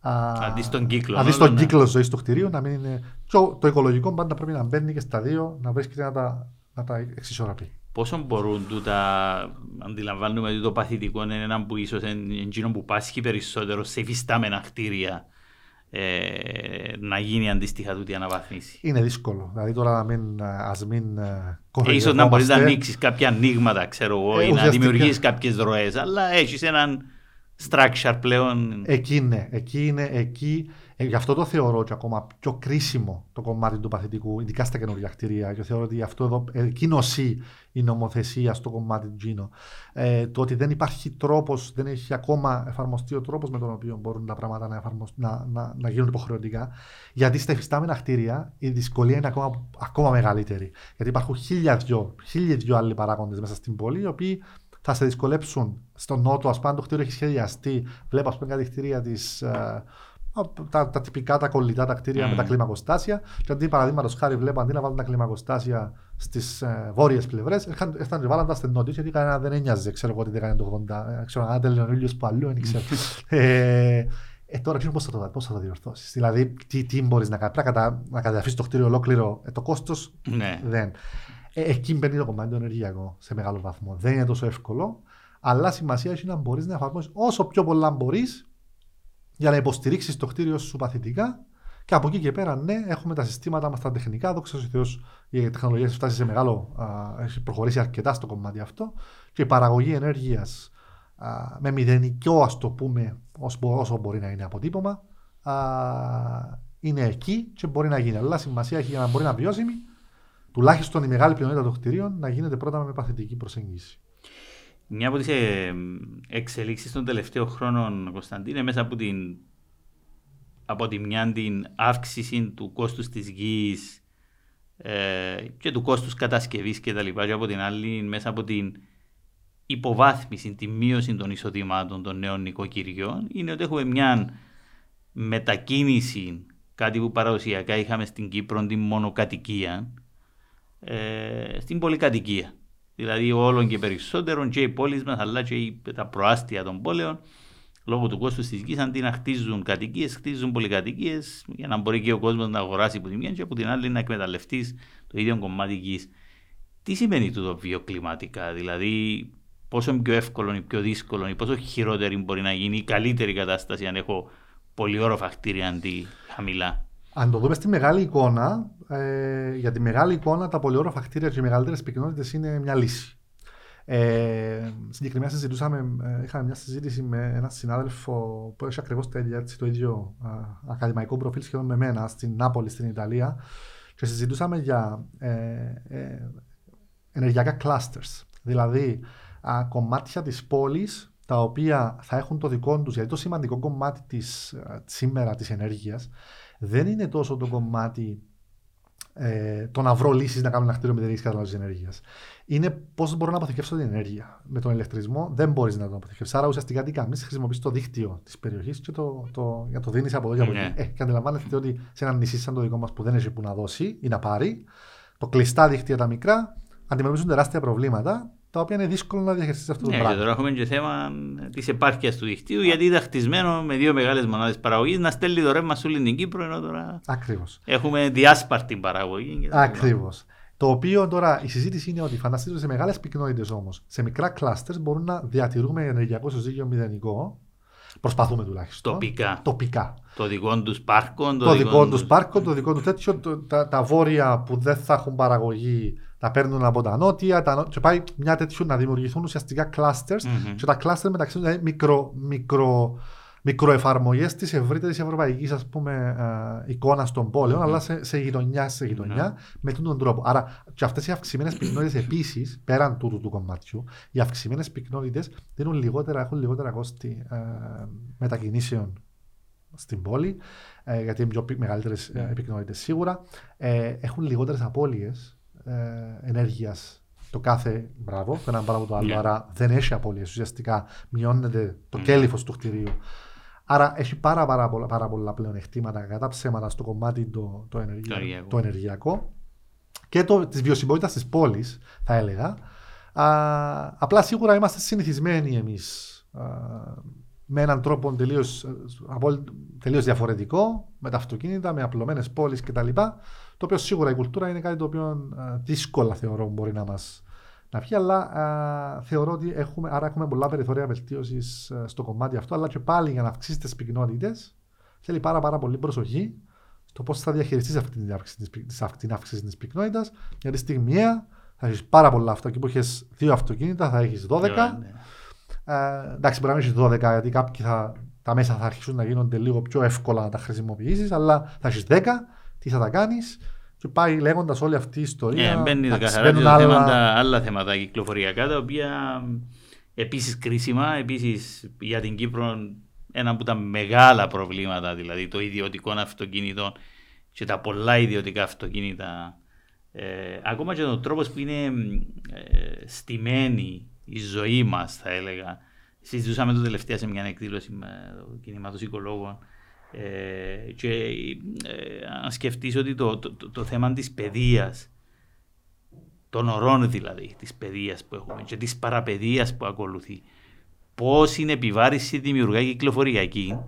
Α, Αντί στον κύκλο. Αντί ναι, στον ναι. κύκλο ζωής του κτηρίου, να μην είναι. Το, το οικολογικό πάντα πρέπει να μπαίνει και στα δύο, να βρίσκεται να τα, να τα εξισορραπεί. Πόσο μπορούν τούτα, αντιλαμβάνουμε ότι το παθητικό είναι ένα που ίσως είναι εκείνο που πάσχει περισσότερο σε υφιστάμενα κτίρια ε, να γίνει αντίστοιχα τούτη αναβαθμίση. Είναι δύσκολο. Δηλαδή τώρα να μην, ας μην ε, Ε, ίσως να μπορείς να κοροϊδευόμαστε. ανοίξεις κάποια ανοίγματα, ξέρω εγώ, Ε, ή να ουσιαστικά. δημιουργήσεις κάποιες ροές, αλλά έχεις έναν structure πλέον. Εκεί είναι, εκεί είναι, εκεί. Ε, γι' αυτό το θεωρώ και ακόμα πιο κρίσιμο το κομμάτι του παθητικού, ειδικά στα καινούργια κτίρια. Και θεωρώ ότι αυτό εδώ, ε, εκεί νοσεί η νομοθεσία στο κομμάτι του Gino. Ε, το ότι δεν υπάρχει τρόπος, δεν έχει ακόμα εφαρμοστεί ο τρόπος με τον οποίο μπορούν τα πράγματα να, εφαρμοσ... να, να, να γίνουν υποχρεωτικά. Γιατί στα υφιστάμενα κτίρια η δυσκολία είναι ακόμα, ακόμα μεγαλύτερη. Γιατί υπάρχουν χίλια δυο, χίλιοι δυο άλλοι παράγοντες μέσα στην πόλη, οι οποίοι θα σε δυσκολέψουν. Στο νότο, ας πούμε, αν το κτίριο έχει σχεδιαστεί, βλέπω, ας πούμε, κάτι κτίρια της. τα, τα τυπικά, τα κολλητά, τα κτίρια Mm. με τα κλιμακοστάσια. Και αντί παραδείγματος χάρη, βλέπω αντί να βάλουν τα κλιμακοστάσια στις ε, βόρειες πλευρές, έρχονταν και βάλαν τα στην νότια, γιατί κανένα δεν ένοιαζε. Ξέρω εγώ τι δεν έκανε το 80. ε, Ξέρω αν τέλειωνε ο ήλιο που αλλού, δεν ξέρω. ε, ε, τώρα ξέρω πώς θα το, πώς θα το διορθώσεις. Δηλαδή, τι, τι μπορείς να κάνεις. Πρέπει να, κατα, να καταφύσει το κτίριο ολόκληρο. Ε, το κόστος Ναι. δεν. Ε, εκεί μπαίνει το κομμάτι το ενεργειακό σε μεγάλο βαθμό. Δεν είναι τόσο εύκολο, αλλά σημασία έχει να μπορείς να εφαρμόσεις όσο πιο πολλά μπορείς για να υποστηρίξεις το κτίριο σου παθητικά. Και από εκεί και πέρα, ναι, έχουμε τα συστήματα μας τα τεχνικά. Δόξα τω Θεώ, η τεχνολογία έχει φτάσει σε μεγάλο. Α, έχει προχωρήσει αρκετά στο κομμάτι αυτό. Και η παραγωγή ενέργειας με μηδενικό, ας το πούμε, όσο, όσο μπορεί να είναι αποτύπωμα, α, είναι εκεί και μπορεί να γίνει. Αλλά σημασία έχει για να μπορεί να βιώσιμη τουλάχιστον η μεγάλη πλειονότητα των κτηρίων να γίνεται πρώτα με παθητική προσέγγιση. Μια από τις εξελίξεις των τελευταίων χρόνων, Κωνσταντίνε, μέσα από την από τη μια την αύξηση του κόστους της γης ε, και του κόστους κατασκευής και τα λοιπά και από την άλλη μέσα από την υποβάθμιση, τη μείωση των εισοδημάτων των νέων νοικοκυριών είναι ότι έχουμε μια μετακίνηση, κάτι που παραδοσιακά είχαμε στην Κύπρο, την μονοκατοικία, ε, στην πολυκατοικία. Δηλαδή όλων και περισσότερων και οι πόλεις μας αλλά και οι- τα προάστια των πόλεων λόγω του κόστους της γης, αντί να χτίζουν κατοικίες, χτίζουν πολυκατοικίες για να μπορεί και ο κόσμος να αγοράσει από τη μία και από την άλλη να εκμεταλλευτείς το ίδιο κομμάτι γης. Τι σημαίνει τούτο βιοκλιματικά, δηλαδή πόσο πιο εύκολο ή πιο δύσκολο ή πόσο χειρότερη μπορεί να γίνει η καλύτερη κατάσταση αν έχω πολυόροφα κτίρια αντί χαμηλά; Αν το δούμε στη μεγάλη εικόνα, ε, για τη μεγάλη εικόνα τα πολυόροφα κτίρια και οι μεγαλύτερες πυκνότητες είναι μια λύση. Ε, συγκεκριμένα συζητούσαμε, ε, είχαμε μια συζήτηση με έναν συνάδελφο που έχει ακριβώς το ίδιο, έτσι, το ίδιο α, ακαδημαϊκό προφίλ σχεδόν με μένα στην Νάπολη, στην Ιταλία και συζητούσαμε για ε, ε, ενεργειακά clusters. Δηλαδή α, κομμάτια της πόλης τα οποία θα έχουν το δικό τους, γιατί το σημαντικό κομμάτι της, α, σήμερα της ενέργειας δεν είναι τόσο το κομμάτι ε, το να βρω λύσεις να κάνω ένα κτίριο με την ίδια κατανάλωση ενέργειας. Είναι πώς μπορώ να αποθηκεύσω την ενέργεια. Με τον ηλεκτρισμό δεν μπορείς να το αποθηκεύσεις. Άρα ουσιαστικά τι κάνεις, χρησιμοποιείς το δίκτυο της περιοχής και το, το, για το δίνεις από εδώ και από Ναι. εκεί. Ε, και αντιλαμβάνεστε ότι σε ένα νησί σαν το δικό μας που δεν έχει που να δώσει ή να πάρει, το κλειστά δίκτυα τα μικρά αντιμετωπίζουν τεράστια προβλήματα τα οποία είναι δύσκολο να διαχειριστείς αυτό το Ναι, και πράγμα. τώρα έχουμε και θέμα της επάρκειας του δικτύου, γιατί ήταν χτισμένο με δύο μεγάλες μονάδες παραγωγής να στέλνει το ρεύμα σε όλη την Κύπρο, ενώ τώρα Ακριβώς. έχουμε διάσπαρτη παραγωγή. και τα λοιπά. Ακριβώς. Το οποίο τώρα η συζήτηση είναι ότι φανταστείτε ότι σε μεγάλες πυκνότητες όμως, σε μικρά κλάστερς μπορούν να διατηρούμε ενεργειακό ισοζύγιο μηδενικό. Προσπαθούμε τουλάχιστον. Τοπικά. Τοπικά. Το δικό τους πάρκο, Το δικό τους πάρκο, το δικό τους τέτοιο, το- τα, τα βόρεια που δεν θα έχουν παραγωγή τα παίρνουν από τα νότια. Τα, νο- και πάει μια τέτοιο να δημιουργηθούν ουσιαστικά clusters Μμμ. και τα clusters μεταξύ τους δηλαδή μικρο, μικρο, μικροεφαρμογές της ευρύτερης ευρωπαϊκής ας πούμε, ε, εικόνας των πόλεων, αλλά σε, σε γειτονιά σε γειτονιά, Ναι. με αυτόν τον τρόπο. Άρα και αυτές οι αυξημένες πυκνότητες επίσης, πέραν τούτου του κομματιού, οι αυξημένες πυκνότητες δίνουν λιγότερα, έχουν λιγότερα κόστη ε, μετακινήσεων στην πόλη, ε, γιατί είναι πιο πυ- μεγαλύτερες ε, πυκνότητες σίγουρα. Ε, έχουν λιγότερες απώλειες ε, ενέργειας το κάθε μπράβο, το ένα μπράβο το άλλο. Ναι. Άρα δεν έχει απώλειες. Ουσιαστικά μειώνεται το Mm. κέλυφος του κτηρίου. Άρα έχει πάρα, πάρα, πολλά, πάρα πολλά πλεονεκτήματα κατά ψέματα στο κομμάτι το, το, ενεργειακό, ενεργειακό. το ενεργειακό και το, της βιωσιμότητας της πόλης, θα έλεγα. Α, απλά σίγουρα είμαστε συνηθισμένοι εμείς α, με έναν τρόπο τελείως, ε, απόλυ- τελείως διαφορετικό, με τα αυτοκίνητα, με απλωμένες πόλεις κτλ. Το οποίο σίγουρα η κουλτούρα είναι κάτι το οποίο α, δύσκολα θεωρώ μπορεί να μας να βγει, αλλά α, θεωρώ ότι έχουμε, άρα έχουμε πολλά περιθώρια βελτίωσης στο κομμάτι αυτό. Αλλά και πάλι για να αυξήσεις τις πυκνότητες θέλει πάρα, πάρα πολύ προσοχή στο πώς θα διαχειριστείς αυτή την αύξηση της πυκ- της αυ- την αύξηση της πυκνότητας. Γιατί στιγμιαία θα έχεις πάρα πολλά αυτοκίνητα. Που έχει δύο αυτοκίνητα, θα έχεις 12. Ναι, ναι. Ε, εντάξει, μπορεί να μην έχεις 12, γιατί κάποιοι θα, τα μέσα θα αρχίσουν να γίνονται λίγο πιο εύκολα να τα χρησιμοποιήσεις, αλλά θα έχεις 10. Τι θα τα κάνεις, και πάει λέγοντας όλη αυτή η ιστορία. Ε, μπαίνει εντάξει, καθαρά μπαίνουν τα άλλα- θέματα, άλλα θέματα κυκλοφοριακά, τα οποία επίσης κρίσιμα, επίσης για την Κύπρο ένα από τα μεγάλα προβλήματα, δηλαδή το ιδιωτικό αυτοκίνητο και τα πολλά ιδιωτικά αυτοκίνητα. Ε, ακόμα και ο τρόπος που είναι ε, στημένη η ζωή μας, θα έλεγα. Συζητούσαμε το τελευταία σε μια εκδήλωση με το κινήματος οικολόγων ε, και ε, αν σκεφτείς ότι το, το, το, το θέμα της παιδείας των ορών δηλαδή της παιδείας που έχουμε και της παραπαιδείας που ακολουθεί πώς είναι επιβάρηση δημιουργά κυκλοφοριακή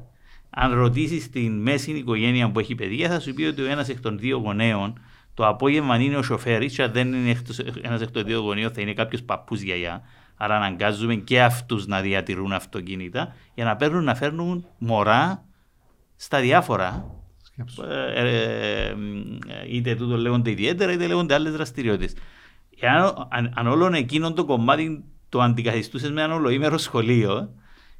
αν ρωτήσεις την μέση οικογένεια που έχει παιδεία θα σου πει ότι ο ένας εκ των δύο γονέων το απόγευμα είναι ο σοφέρης και αν δεν είναι εκτός- ένας εκ των δύο γονέων θα είναι κάποιος παππούς γιαγιά. Άρα αναγκάζουμε και αυτούς να διατηρούν αυτοκίνητα για να παίρνουν να φέρνουν μωρά στα διάφορα Σκέψου. ε, ε, ε, είτε τούτο λέγονται ιδιαίτερα είτε λέγονται άλλες δραστηριότητες. Εάν αν, αν όλον εκείνον το κομμάτι το αντικαθιστούσες με ένα ολοήμερο σχολείο,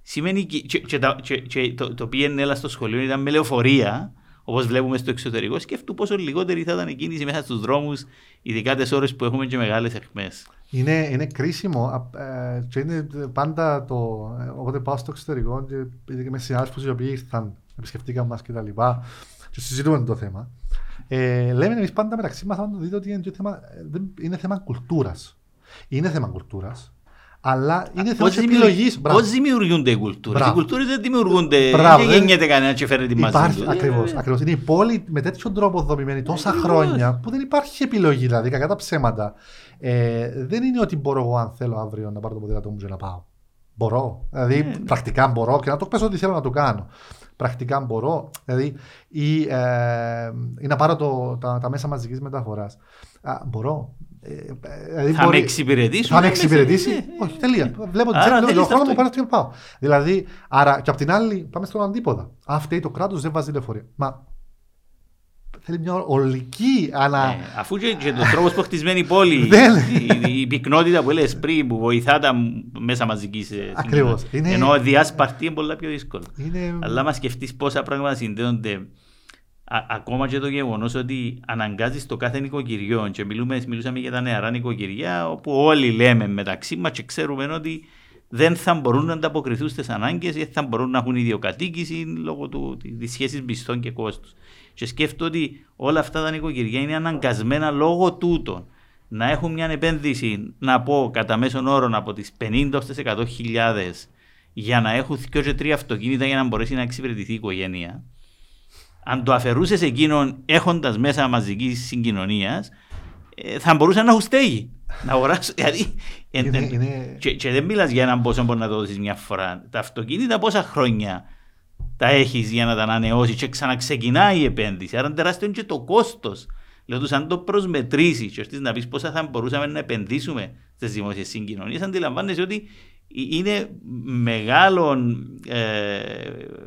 σημαίνει και, και, και, τα- και- και το, το πήγαινε έλα στο σχολείο ήταν με λεωφορεία, όπως βλέπουμε στο εξωτερικό. Σκέφτου πόσο λιγότερη θα ήταν η κίνηση μέσα στους δρόμους, ειδικά τις ώρες που έχουμε και μεγάλες αιχμές. Είναι, είναι κρίσιμο α, ε, και είναι πάντα το. ε, Όποτε πάω στο εξωτερικό και επειδή και με συνάδελφου οι οποίοι ήρθαν, επισκεφτήκαν μας και τα λοιπά, και συζητούμε το θέμα. Ε, λέμε εμείς πάντα μεταξύ μας, αν το δείτε, ότι είναι, και θέμα, ε, δεν- είναι θέμα κουλτούρας. Είναι θέμα κουλτούρας, αλλά είναι θέμα επιλογής. Πώς δημιουργούνται οι κουλτούρες; Οι Μπράβο. κουλτούρες δεν δημιουργούνται. Μπράβο, δεν δεν- γεννιέται κανένα και φέρνει τη μαζί Υπάρχει, τους. ακριβώς, Ε, ακριβώς. Είναι η πόλη με τέτοιον τρόπο δομημένη τόσα Ακριβώς. χρόνια που δεν υπάρχει επιλογή, δηλαδή κακά τα ψέματα. Ε, δεν είναι ότι μπορώ εγώ αν θέλω αύριο να πάρω το ποδήλατό μου και να πάω. Μπορώ. Δηλαδή Ναι, ναι. πρακτικά μπορώ και να το πέσω ότι θέλω να το κάνω. Πρακτικά μπορώ. Δηλαδή ή, ε, ή να πάρω το, τα, τα μέσα μαζικής μεταφοράς. Α, μπορώ. Ε, ε, δηλαδή Θα με μπορεί- εξυπηρετήσουν. θα με ναι, εξυπηρετήσει. ναι, ναι. Όχι, τελεία. Βλέπω Άρα τζέπ, θέλεις λέω χρόνο μου αυτό. πάρω και πάω. Δηλαδή, άρα και απ' την άλλη πάμε στον αντίποδα. Αν φταίει το κράτος, δεν βάζει λεωφορεία. Μα θέλει μια ολική ανα. Ε, αφού και, και το τρόπος που χτισμένη η πόλη, Δεν. η, η πυκνότητα που έλεγες πριν που βοηθά τα μέσα μαζικής Ακριβώς. Είναι- Ενώ διάσπαρτη είναι πολλά πιο δύσκολο. Είναι... Αλλά μα σκεφτείς πόσα πράγματα συνδέονται. Α- ακόμα και το γεγονός ότι αναγκάζεις το κάθε νοικοκυριό, και μιλούμε, μιλούσαμε για τα νεαρά νοικοκυριά, όπου όλοι λέμε μεταξύ μας και ξέρουμε ότι δεν θα μπορούν να ανταποκριθούν στις ανάγκες ή θα μπορούν να έχουν ιδιοκατοίκηση λόγω της σχέσης μισθών και κόστους. Και σκέφτομαι ότι όλα αυτά τα νοικοκυριά είναι αναγκασμένα λόγω τούτων να έχουν μια επένδυση, να πω κατά μέσον όρο από τις 50 ως τις 100 χιλιάδες για να έχουν δύο και τρία αυτοκίνητα για να μπορέσει να εξυπηρετηθεί η οικογένεια. Αν το αφαιρούσες εκείνον έχοντας μέσα μαζικής συγκοινωνίας, θα μπορούσαν να έχουν στέγη. να αγοράσω. Δηλαδή, εν- Είναι- εν- είναι- και, και δεν μιλάς για έναν πόσο μπορεί να το δώσεις μια φορά. Τα αυτοκίνητα πόσα χρόνια τα έχεις για να τα ανανεώσεις και ξαναξεκινάει η επένδυση. Άρα τεράστιο είναι και το κόστος. Λέω τους, αν το προσμετρήσεις και έρθει να πεις πόσα θα μπορούσαμε να επενδύσουμε στις δημόσιες συγκοινωνίες, αντιλαμβάνεσαι ότι είναι μεγάλο ε,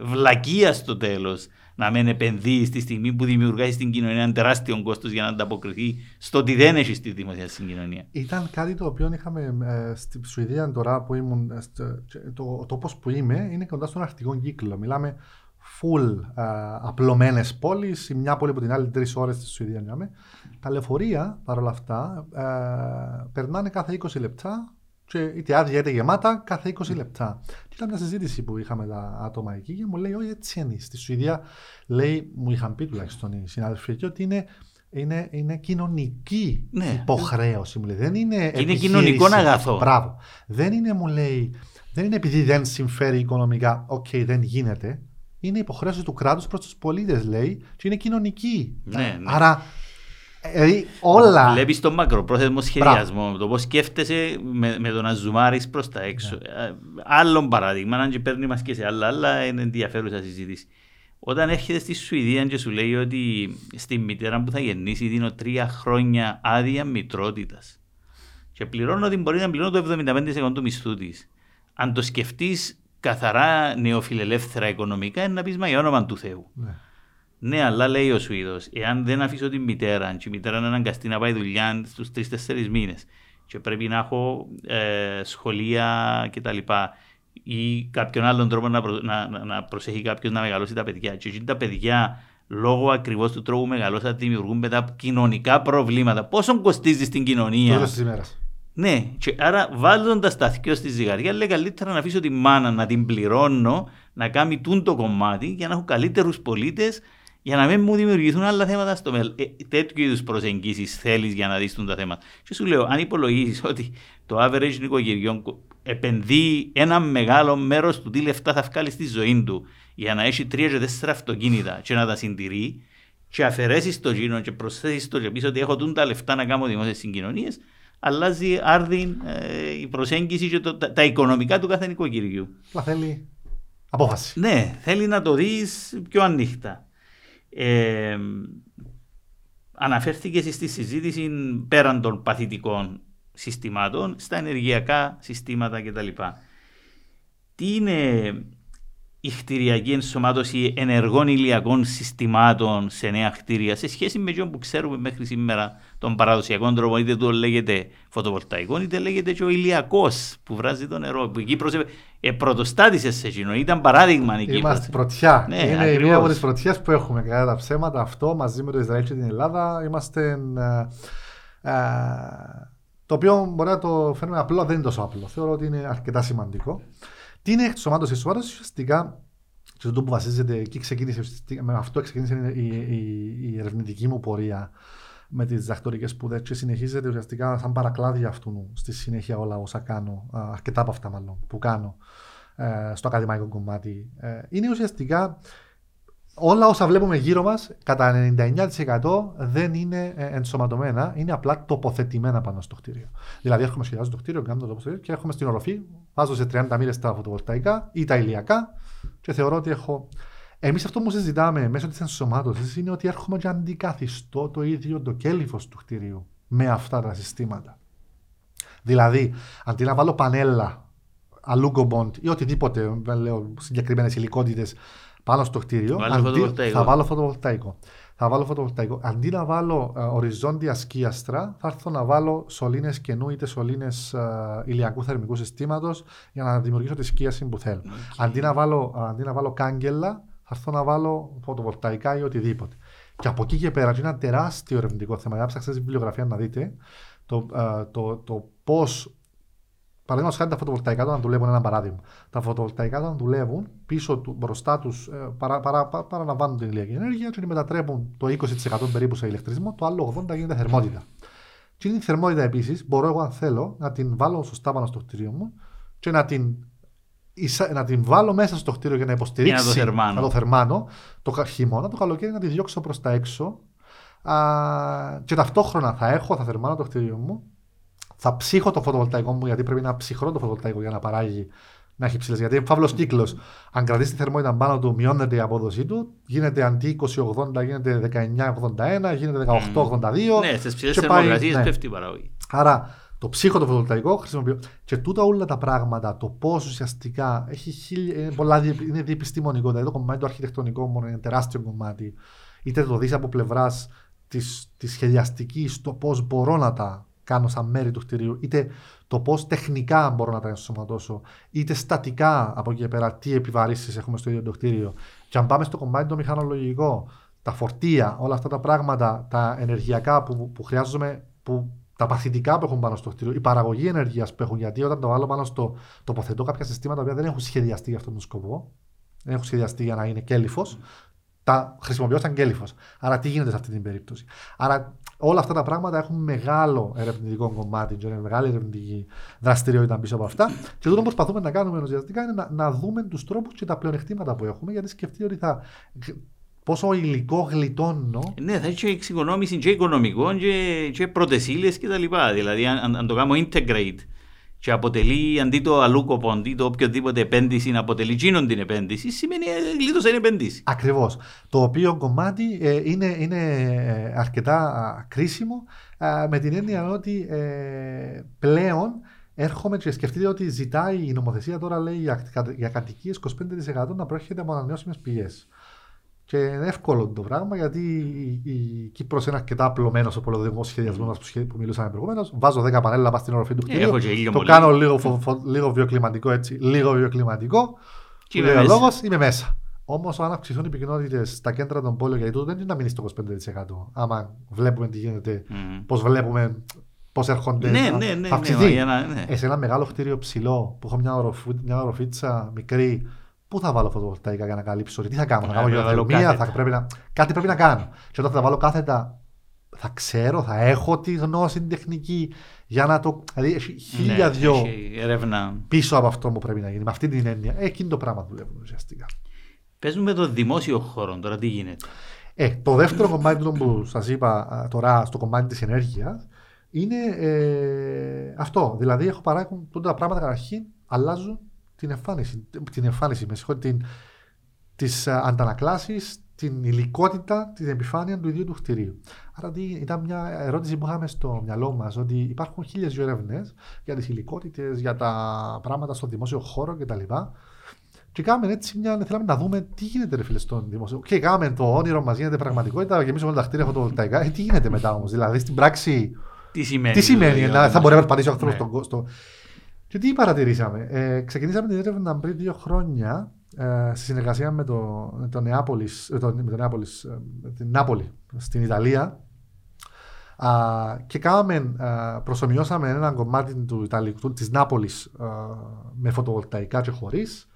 βλακεία στο τέλος να μην επενδύεις στη στιγμή που δημιουργάει στην κοινωνία ένα τεράστιο κόστος για να ανταποκριθεί στο ότι δεν έχεις στη δημόσια συγκοινωνία. Ήταν κάτι το οποίο είχαμε ε, στη Σουηδία τώρα που ήμουν. ε, στο- το, ο τόπο που είμαι είναι κοντά στον αρκτικό κύκλο. Μιλάμε full ε, απλωμένες πόλεις, η μια πόλη από την άλλη τρεις ώρες στη Σουηδία. Μιλάμε. Τα λεωφορεία παρόλα αυτά ε, περνάνε κάθε 20 λεπτά και είτε άδεια είτε γεμάτα κάθε 20 λεπτά. Και ήταν μια συζήτηση που είχαμε τα άτομα εκεί και μου λέει: Όχι, έτσι είναι. Στη Σουηδία λέει, μου είχαν πει τουλάχιστον οι συνάδελφοι εκεί ότι είναι, είναι, είναι κοινωνική Ναι. υποχρέωση. Μου λέει. Δεν είναι, είναι επιχείρηση. κοινωνικό αγαθό. Μπράβο. Δεν είναι, μου λέει, δεν είναι επειδή δεν συμφέρει οικονομικά, οκ, δεν γίνεται. Είναι υποχρέωση του κράτους προς τους πολίτες, λέει, και είναι κοινωνική. Ναι, ναι. Άρα, ε, όλα. Βλέπεις τον μακροπρόθεσμο σχεδιασμό, το πώς σκέφτεσαι με, με το να ζουμάρεις προς τα έξω. Ναι. Ε, Άλλο παράδειγμα, αν και παίρνει μας και σε άλλα, αλλά είναι ενδιαφέρουσα συζήτηση. Όταν έρχεται στη Σουηδία και σου λέει ότι στη μητέρα που θα γεννήσει δίνω τρία χρόνια άδεια μητρότητας. Και πληρώνω ότι μπορεί να πληρώνω το 75% του μισθού της. Αν το σκεφτείς καθαρά νεοφιλελεύθερα οικονομικά, είναι να πεις μα για όνομα του Θεού. Ναι. Ναι, αλλά λέει ο Σουηδός, εάν δεν αφήσω τη μητέρα, και η μητέρα είναι αναγκαστή να πάει δουλειά στους τρει-τέσσερι μήνες, και πρέπει να έχω ε, σχολεία κτλ. ή κάποιον άλλον τρόπο να, προ- να, να, να προσέχει κάποιος να μεγαλώσει τα παιδιά. Και εκεί τα παιδιά, λόγω ακριβώς του τρόπου μεγαλώσαν, δημιουργούν μετά κοινωνικά προβλήματα. Πόσο κοστίζει στην Το κοινωνία; τέλο της ημέρας. Ναι, και άρα βάζοντας τα θείο στη ζυγαριά, λέει καλύτερα να αφήσω τη μάνα να την πληρώνω, να κάνει τούν το κομμάτι για να έχω καλύτερους πολίτες, για να μην μου δημιουργηθούν άλλα θέματα στο μέλλον. Ε, τέτοιου είδους προσεγγίσεις θέλεις για να δεις τα θέματα. Και σου λέω, αν υπολογίσει ότι το average νοικοκυριό επενδύει ένα μεγάλο μέρος του τι λεφτά θα βγάλει στη ζωή του για να έχει τρία και τέσσερα αυτοκίνητα και να τα συντηρεί, και αφαιρέσεις το γίνο και προσθέσεις το και πεις ότι έχω τούν τα λεφτά να κάνω δημόσιες συγκοινωνίες, αλλάζει άρδιν ε, η προσέγγιση και το- τα, τα οικονομικά του κάθε νοικοκυριού. Αλλά θέλει απόφαση. Ναι, θέλει να το δεις πιο ανοιχτά. Ε, αναφέρθηκε στη συζήτηση πέραν των παθητικών συστημάτων στα ενεργειακά συστήματα κτλ. Τι είναι η χτηριακή ενσωμάτωση ενεργών ηλιακών συστημάτων σε νέα κτίρια σε σχέση με αυτό που ξέρουμε μέχρι σήμερα των παραδοσιακών τρόπων, είτε το λέγεται φωτοβολταϊκό, είτε λέγεται και ο ηλιακός που βράζει το νερό. Που η Κύπρος ε, ε, πρωτοστάτησε σε εκείνο, ήταν παράδειγμα η Κύπρος. Είμαστε πρωτιά. Ναι, είναι ακριβώς. μία από τις πρωτιές που έχουμε κατά τα ψέματα. Αυτό μαζί με το Ισραήλ και την Ελλάδα είμαστε. ε, ε, το οποίο μπορεί να το φέρουμε απλό, δεν είναι τόσο απλό. Θεωρώ ότι είναι αρκετά σημαντικό. Τι είναι η εξωμάτωση. Η εξωμάτωση ουσιαστικά, και αυτό που βασίζεται, εκεί ξεκίνησε, ουσιαστικά- με αυτό ξεκίνησε η, η, η ερευνητική μου πορεία με τις διδακτορικές σπουδές και συνεχίζεται ουσιαστικά σαν παρακλάδια αυτού στη συνέχεια όλα όσα κάνω, α, αρκετά από αυτά μάλλον που κάνω ε, στο ακαδημαϊκό κομμάτι. Ε, είναι ουσιαστικά όλα όσα βλέπουμε γύρω μας, κατά 99% δεν είναι ε, ενσωματωμένα, είναι απλά τοποθετημένα πάνω στο κτίριο. Δηλαδή, έρχομαι σχεδιάζω το κτίριο, κάνω το τοποθετήριο και έρχομαι στην οροφή, βάζω σε 30 μοίρες τα φωτοβολταϊκά ή τα ηλιακά και θεωρώ ότι έχω. Εμείς αυτό που συζητάμε μέσω της ενσωμάτωσης είναι ότι έρχομαι και αντικαθιστώ το ίδιο το κέλυφος του κτιρίου με αυτά τα συστήματα. Δηλαδή, αντί να βάλω πανέλα, αλούγκομποντ ή οτιδήποτε, δεν λέω συγκεκριμένες υλικότητες πάνω στο κτίριο, Βάλω αντί- φωτοβολταϊκό. θα βάλω φωτοβολταϊκό. Θα βάλω φωτοβολταϊκό. Αντί να βάλω ε, οριζόντια σκίαστρα, θα έρθω να βάλω σωλήνες καινού είτε σωλήνε ηλιακού θερμικού συστήματος για να δημιουργήσω τη σκίαση που θέλω. Αντί, να βάλω, αντί να βάλω κάγκελα, θα έρθω να βάλω φωτοβολταϊκά ή οτιδήποτε. Και από εκεί και πέρα, και είναι ένα τεράστιο ερευνητικό θέμα. Για να ψάξετε στη βιβλιογραφία να δείτε το, ε, το, το πώς Παραδείγματος χάρη τα φωτοβολταϊκά όταν δουλεύουν, ένα παράδειγμα. Τα φωτοβολταϊκά όταν δουλεύουν, πίσω του, μπροστά τους παρα, παρα, παρα, παραλαμβάνουν την ηλιακή ενέργεια και μετατρέπουν το 20% περίπου σε ηλεκτρισμό, το άλλο 80% γίνεται θερμότητα. Και είναι η θερμότητα επίσης, μπορώ εγώ αν θέλω να την βάλω σωστά πάνω στο κτίριο μου και να την, ίσα- να την βάλω μέσα στο κτίριο για να υποστηρίξει. Για να το θερμάνω. να το θερμάνω το κα- χειμώνα, το καλοκαίρι να τη διώξω προς τα έξω. Α, και ταυτόχρονα θα έχω, θα θερμάνω το κτίριο μου, θα ψύχω το φωτοβολταϊκό μου γιατί πρέπει να ψυχρώ το φωτοβολταϊκό για να παράγει να έχει ψηλές. Γιατί είναι φαύλος κύκλος. Αν κρατήσεις τη θερμότητα πάνω του, μειώνεται η απόδοσή του. Γίνεται αντί 20-80, γίνεται 19-81, γίνεται 18-82. Ναι, στις ψηλές θερμοκρασίες ναι. πέφτει η παραγωγή. Άρα το ψύχο το φωτοβολταϊκό χρησιμοποιώ. Και τούτα όλα τα πράγματα, το πώς ουσιαστικά έχει χίλια, είναι, πολλά, είναι διεπιστημονικό. Δηλαδή το κομμάτι το αρχιτεκτονικό μόνο είναι τεράστιο κομμάτι. Είτε το δεις από πλευράς της σχεδιαστικής, το πώς μπορώ να τα κάνω σαν μέρη του κτηρίου, είτε το πώς τεχνικά μπορώ να τα ενσωματώσω, είτε στατικά από εκεί και πέρα τι επιβαρύσει έχουμε στο ίδιο το κτίριο. Και αν πάμε στο κομμάτι το μηχανολογικό, τα φορτία, όλα αυτά τα πράγματα, τα ενεργειακά που, που χρειάζομαι, που, τα παθητικά που έχουν πάνω στο κτίριο, η παραγωγή ενέργειας που έχουν, γιατί όταν το βάλω πάνω στο τοποθετώ κάποια συστήματα που δεν έχουν σχεδιαστεί για αυτόν τον σκοπό, δεν έχουν σχεδιαστεί για να είναι κέλυφος, τα χρησιμοποιώ σαν κέλυφος. Άρα τι γίνεται σε αυτή την περίπτωση; Άρα όλα αυτά τα πράγματα έχουν μεγάλο ερευνητικό κομμάτι, και μεγάλη ερευνητική δραστηριότητα πίσω από αυτά. Και αυτό που προσπαθούμε να κάνουμε ουσιαστικά είναι να, να δούμε τους τρόπους και τα πλεονεκτήματα που έχουμε, γιατί σκεφτείτε ότι θα. Πόσο υλικό γλιτώνω. Ναι, θα έχει εξοικονόμηση και οικονομικών και, και πρωτεσίλες κτλ. Δηλαδή, αν, αν το κάνω integrate και αποτελεί αντί το αλούκοπο, αντί το οποιοδήποτε επένδυση να αποτελεί εκείνον την επένδυση, σημαίνει γλίτωσα είναι επένδυση. Ακριβώς. Το οποίο κομμάτι ε, είναι, είναι ε, αρκετά κρίσιμο με την έννοια ότι ε, πλέον έρχομαι και σκεφτείτε ότι ζητάει η νομοθεσία τώρα λέει για, για κατοικίες 25% να προέρχεται από ανανεώσιμες πηγές. Και είναι εύκολο το πράγμα γιατί η Κύπρος είναι αρκετά απλωμένος από το δημόσιο σχεδιασμό mm. που μιλούσαμε προηγουμένως. Βάζω 10 πανέλα πάνω στην οροφή του κτίριου. Το κάνω λίγο, φο, φο, λίγο βιοκλιματικό έτσι, λίγο βιοκλιματικό. Και είμαι μέσα. Λόγος, είμαι μέσα. Όμως, αν αυξηθούν οι πυκνότητες στα κέντρα των πόλεων, γιατί τούτο δεν είναι να μείνεις στο 25%. Άμα βλέπουμε τι γίνεται, mm. πώς βλέπουμε πώς έρχονται. Ναι, ναι, ναι. ναι, ναι, ναι. Ε, σε ένα μεγάλο κτίριο ψηλό που έχω μια, οροφή, μια οροφίτσα μικρή Πού θα βάλω φωτοβολταϊκά για να καλύψω, τι θα κάνω, να κάνω γεωθερμία, θα πρέπει να... κάτι πρέπει να κάνω. Και όταν θα βάλω κάθετα, θα ξέρω, θα έχω τη γνώση, την τεχνική για να το. Δηλαδή, έχει χίλια ναι, δυο έρευνα. πίσω από αυτό που πρέπει να γίνει. Με αυτή την έννοια, εκείνο το πράγμα δουλεύουμε ουσιαστικά. Παίζουμε το δημόσιο χώρο, τώρα τι γίνεται; Ε, το δεύτερο κομμάτι που σας είπα τώρα στο κομμάτι της ενέργειας είναι ε, αυτό. Δηλαδή, έχω παράγουν τότε τα πράγματα καταρχήν αλλάζουν την εμφάνιση, την εμφάνιση με συγχωρείτε, την, τις ε, αντανακλάσεις, την υλικότητα, την επιφάνεια του ίδιου του κτηρίου. Άρα ήταν μια ερώτηση που είχαμε στο μυαλό μας ότι υπάρχουν χίλιες δύο έρευνες για τις υλικότητες, για τα πράγματα στο δημόσιο χώρο κτλ. Και κάναμε έτσι μια. Θέλαμε να δούμε τι γίνεται ρε φίλε στον δημόσιο. Και κάναμε το όνειρο μας γίνεται πραγματικότητα και εμεί όλα τα κτίρια φωτοβολταϊκά. Ε, τι γίνεται μετά όμως. Δηλαδή στην πράξη. Τι σημαίνει. Τι σημαίνει, δηλαδή, θα μπορεί να περπατήσει ο άνθρωπος ναι. στον κόσμο. Και τι παρατηρήσαμε. Ε, ξεκινήσαμε την έρευνα πριν δύο χρόνια ε, στη συνεργασία με το, με το Νεάπολης, ε, το, με το Νεάπολης, ε, την Νάπολη στην Ιταλία α, και κάναμε, α, προσωμιώσαμε ένα κομμάτι του Ιταλικού, της Νάπολης α, με φωτοβολταϊκά και χωρίς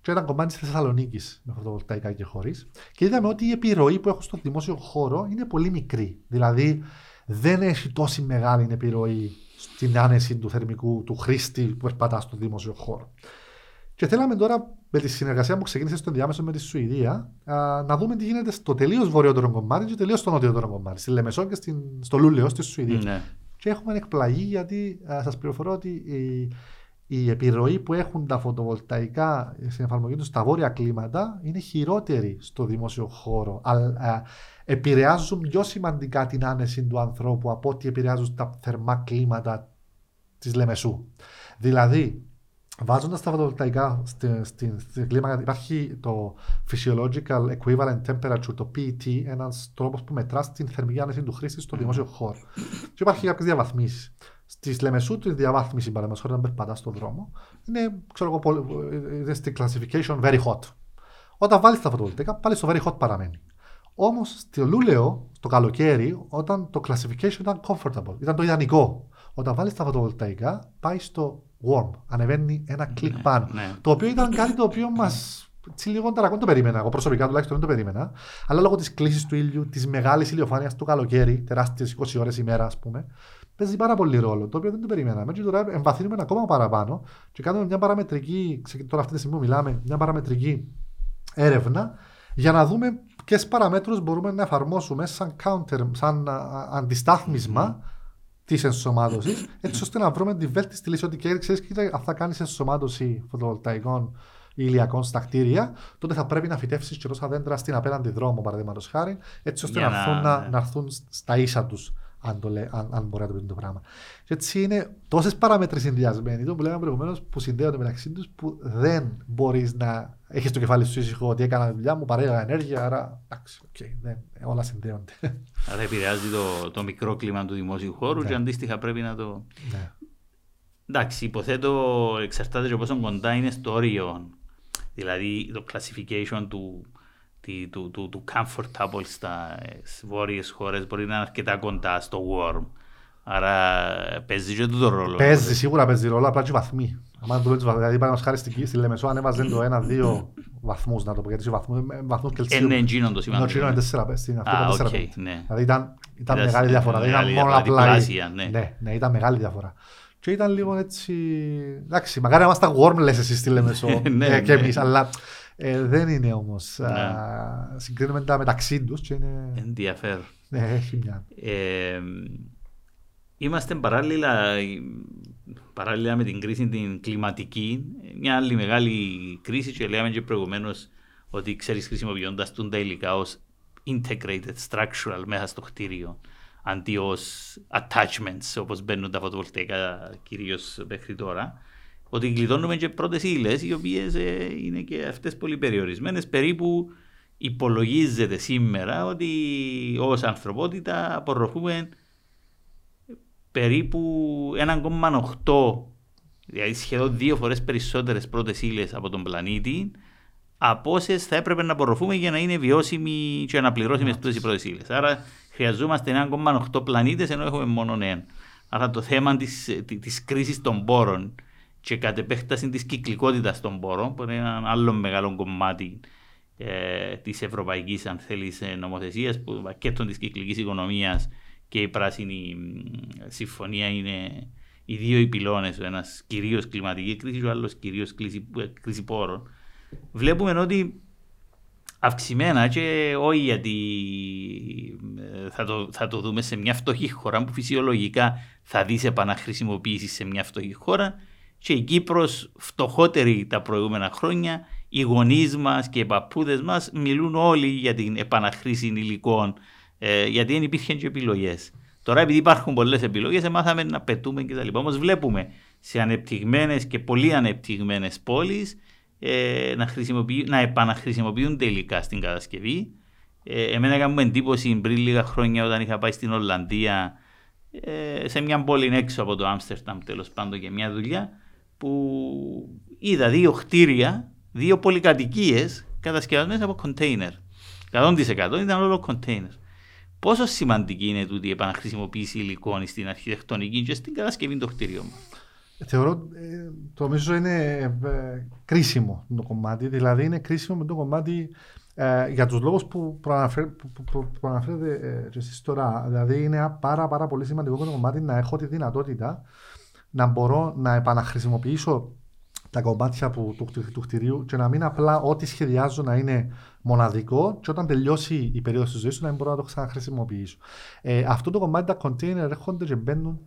και ένα κομμάτι της Θεσσαλονίκης με φωτοβολταϊκά και χωρίς. Και είδαμε ότι η επιρροή που έχω στο δημόσιο χώρο είναι πολύ μικρή. Δηλαδή δεν έχει τόση μεγάλη επιρροή στην άνεση του θερμικού του χρήστη που περπατά στο δημόσιο χώρο. Και θέλαμε τώρα με τη συνεργασία που ξεκίνησε στο διάμεσο με τη Σουηδία να δούμε τι γίνεται στο τελείως βορειότερο κομμάτι και τελείως στο νοτιότερο κομμάτι. Στη Λεμεσό και στην, στο Λούλεο, στη Σουηδία. Ναι. Και έχουμε εκπλαγεί γιατί σας πληροφορώ ότι η, η επιρροή που έχουν τα φωτοβολταϊκά στην εφαρμογή τους στα βόρεια κλίματα είναι χειρότερη στο δημόσιο χώρο. Αλλά επηρεάζουν πιο σημαντικά την άνεση του ανθρώπου από ό,τι επηρεάζουν τα θερμά κλίματα τη Λεμεσού. Δηλαδή, βάζοντα τα φωτοβολταϊκά στην στη, στη κλίμακα, υπάρχει το Physiological Equivalent Temperature, το PET, ένα τρόπο που μετρά την θερμική άνεση του χρήστη στο δημόσιο χώρο. Και υπάρχει κάποιε διαβαθμίσει. Στη Λεμεσού, τη διαβάθμιση παραδείγματο χωρί να περπατά στον δρόμο, είναι, ξέρω εγώ, είναι στη classification very hot. Όταν βάλει τα φωτοβολταϊκά, πάλι στο very hot παραμένει. Όμως στο Λούλεο, το καλοκαίρι, όταν το classification ήταν comfortable, ήταν το ιδανικό. Όταν βάλεις τα φωτοβολταϊκά, πάει στο warm. Ανεβαίνει ένα κλικ ναι, πάνω. Ναι. Το οποίο ήταν κάτι το οποίο μας. Έτσι λίγο ταρακόν το περίμενα. Εγώ προσωπικά τουλάχιστον δεν το περίμενα. Αλλά λόγω της κλίση του ήλιου, της μεγάλης ηλιοφάνειας του καλοκαίρι, τεράστιες 20 ώρες ημέρα, ας πούμε, παίζει πάρα πολύ ρόλο. Το οποίο δεν το περίμενα. Μέχρι τώρα εμβαθύνουμε ακόμα παραπάνω και κάνουμε μια παραμετρική, τώρα αυτή τη στιγμή μιλάμε, μια παραμετρική έρευνα για να δούμε ποιες παραμέτρους μπορούμε να εφαρμόσουμε σαν counter, σαν αντιστάθμισμα της ενσωμάτωσης, έτσι ώστε να βρούμε τη βέλτιστη λύση. Ότι και ξέρεις, αν θα κάνεις ενσωμάτωση φωτοβολταϊκών ηλιακών στα κτίρια, τότε θα πρέπει να φυτεύσει και τόσα δέντρα στην απέναντι δρόμο, παραδείγματος χάρη, έτσι ώστε Για να, να- έρθουν, να, ναι. να έρθουν στα ίσα τους, αν, το λέ- αν, αν μπορεί να το πει το πράγμα. Και έτσι είναι τόσες παράμετροι συνδυασμένοι, το που λέγαμε προηγουμένως, που συνδέονται μεταξύ τους, που δεν μπορείς να έχεις το κεφάλι σου ήσυχο ότι έκανα τη δουλειά μου, παρέλαβα ενέργεια, άρα εντάξει, οκ, δεν, όλα συνδέονται. Άρα επηρεάζει το, το μικροκλίμα του δημόσιου χώρου Ναι. και αντίστοιχα πρέπει να το. ναι. Εντάξει, υποθέτω εξαρτάται και πόσο κοντά είναι στο όριο. Δηλαδή το classification του, τη- του, του, του comfortable στα βόρειες χώρες μπορεί να είναι αρκετά κοντά στο warm. Άρα παίζει και τούτο ρόλο. Παίζει, σίγουρα παίζει ρόλο, απλά και οι βαθμοί. Αν το λέτε, δηλαδή, παραδείγματος χάρη στη, στη Λεμεσό, ανέβαζε το 1-2 βαθμούς, να το πω γιατί βαθμού Κελσίου. Είναι εκείνο το Ενώ σημαντικό. Τσίνο είναι 4 στην αυτή Α, ήταν 4 οκ, ναι. Δηλαδή ήταν, ήταν Ήταν μεγάλη διαφορά. Δεν μεγάλη ήταν μόνο διαφορά, απλά. η- διπλάσια, ναι. ναι, ναι, ήταν μεγάλη διαφορά. Και ήταν λίγο έτσι. Εντάξει, μακάρι να ήμασταν warm, λες εσείς στη Λεμεσό. Ναι, ε, και ναι. εμείς, αλλά ε, δεν είναι όμως. Ναι. Συγκρίνουμε τα μεταξύ τους και είναι. Ενδιαφέρον. Ναι, έχει μια. Ε, είμαστε παράλληλα, παράλληλα με την κρίση την κλιματική, μια άλλη μεγάλη κρίση και λέγαμε και προηγουμένως ότι ξέρεις χρησιμοποιώντας τον τα υλικά ως integrated structural μέσα στο κτίριο αντί ως attachments όπως μπαίνουν τα φωτοβολταϊκά κυρίως μέχρι τώρα ότι γλιτώνουμε και πρώτες ύλες οι οποίες ε, είναι και αυτές πολύ περιορισμένες περίπου υπολογίζεται σήμερα ότι ως ανθρωπότητα απορροφούμε περίπου 1,8 δηλαδή σχεδόν δύο φορές περισσότερες πρώτες ύλες από τον πλανήτη από όσες θα έπρεπε να απορροφούμε για να είναι βιώσιμοι και αναπληρώσιμες yeah. οι πρώτες ύλες. Άρα χρειαζόμαστε 1,8 πλανήτες ενώ έχουμε μόνο ένα. Άρα το θέμα τη της κρίσης των πόρων και κατ' επέκταση της κυκλικότητας των πόρων, που είναι ένα άλλο μεγάλο κομμάτι ε, της ευρωπαϊκής, αν θέλεις, νομοθεσίας, που πακέτο της κυκλικής οικονομίας και η πράσινη μ, συμφωνία είναι οι δύο οι πυλώνες, ο ένας κυρίως κλιματική κρίση και ο άλλος κυρίως κρίση, κρίση πόρων. Βλέπουμε ότι αυξημένα και όχι γιατί ε, θα το, θα το δούμε σε μια φτωχή χώρα που φυσιολογικά θα δεις επαναχρησιμοποίηση σε μια φτωχή χώρα και η Κύπρος φτωχότερη τα προηγούμενα χρόνια οι γονείς μας και οι παππούδες μας μιλούν όλοι για την επαναχρήση υλικών ε, γιατί δεν υπήρχαν και επιλογές. Τώρα επειδή υπάρχουν πολλές επιλογές μάθαμε να πετούμε κτλ. Όμως βλέπουμε σε ανεπτυγμένες και πολύ ανεπτυγμένες πόλεις ε, να, να επαναχρησιμοποιούνται υλικά στην κατασκευή. Ε, εμένα έκαμε εντύπωση πριν λίγα χρόνια όταν είχα πάει στην Ολλανδία ε, σε μια πόλη έξω από το Άμστερνταμ τέλος πάντων για μια δουλειά που είδα δύο κτίρια, δύο πολυκατοικίες κατασκευασμένες από κοντέινερ. 100% ήταν όλο κοντέινερ. Πόσο σημαντική είναι τούτη η επαναχρησιμοποίηση υλικών στην αρχιτεκτονική και στην κατασκευή των κτίριων μας; Θεωρώ, ε, το νομίζω είναι ε, κρίσιμο το κομμάτι. Δηλαδή είναι κρίσιμο με το κομμάτι ε, για τους λόγους που, προαναφέρ, που, που, που, που αναφέρετε ε, και εσείς τώρα. Δηλαδή είναι ένα πάρα, πάρα πολύ σημαντικό το κομμάτι να έχω τη δυνατότητα να μπορώ να επαναχρησιμοποιήσω τα κομμάτια που, του, του, του κτηρίου και να μην απλά ό,τι σχεδιάζω να είναι μοναδικό και όταν τελειώσει η περίοδος της ζωής του να μην μπορώ να το ξαναχρησιμοποιήσω. Ε, αυτό το κομμάτι τα container έρχονται και μπαίνουν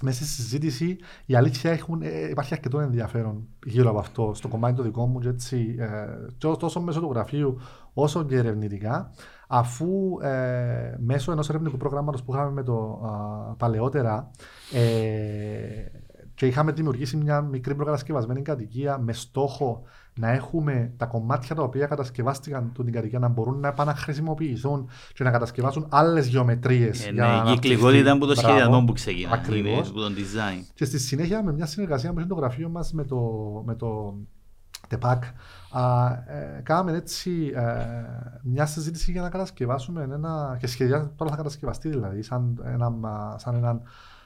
μέσα στη συζήτηση η αλήθεια έχουν, ε, υπάρχει αρκετό ενδιαφέρον γύρω από αυτό στο κομμάτι το δικό μου και έτσι, ε, τόσο μέσω του γραφείου όσο και ερευνητικά αφού ε, μέσω ενός ερευνητικού προγράμματος που είχαμε με το α, παλαιότερα ε, και είχαμε δημιουργήσει μια μικρή προκατασκευασμένη κατοικία με στόχο να έχουμε τα κομμάτια τα οποία κατασκευάστηκαν την κατοικία να μπορούν να επαναχρησιμοποιηθούν και να κατασκευάσουν άλλες γεωμετρίες. Ε, ναι, η κυκλικότητα από το σχεδιασμό που ξεκινά. Ακριβώς. Από τον design. Και στη συνέχεια, με μια συνεργασία με το γραφείο μας με το, με το ΤΕΠΑΚ, ε, κάναμε έτσι ε, μια συζήτηση για να κατασκευάσουμε ένα. και σχεδιάζουμε τώρα θα κατασκευαστεί δηλαδή, σαν ένα, σαν έναν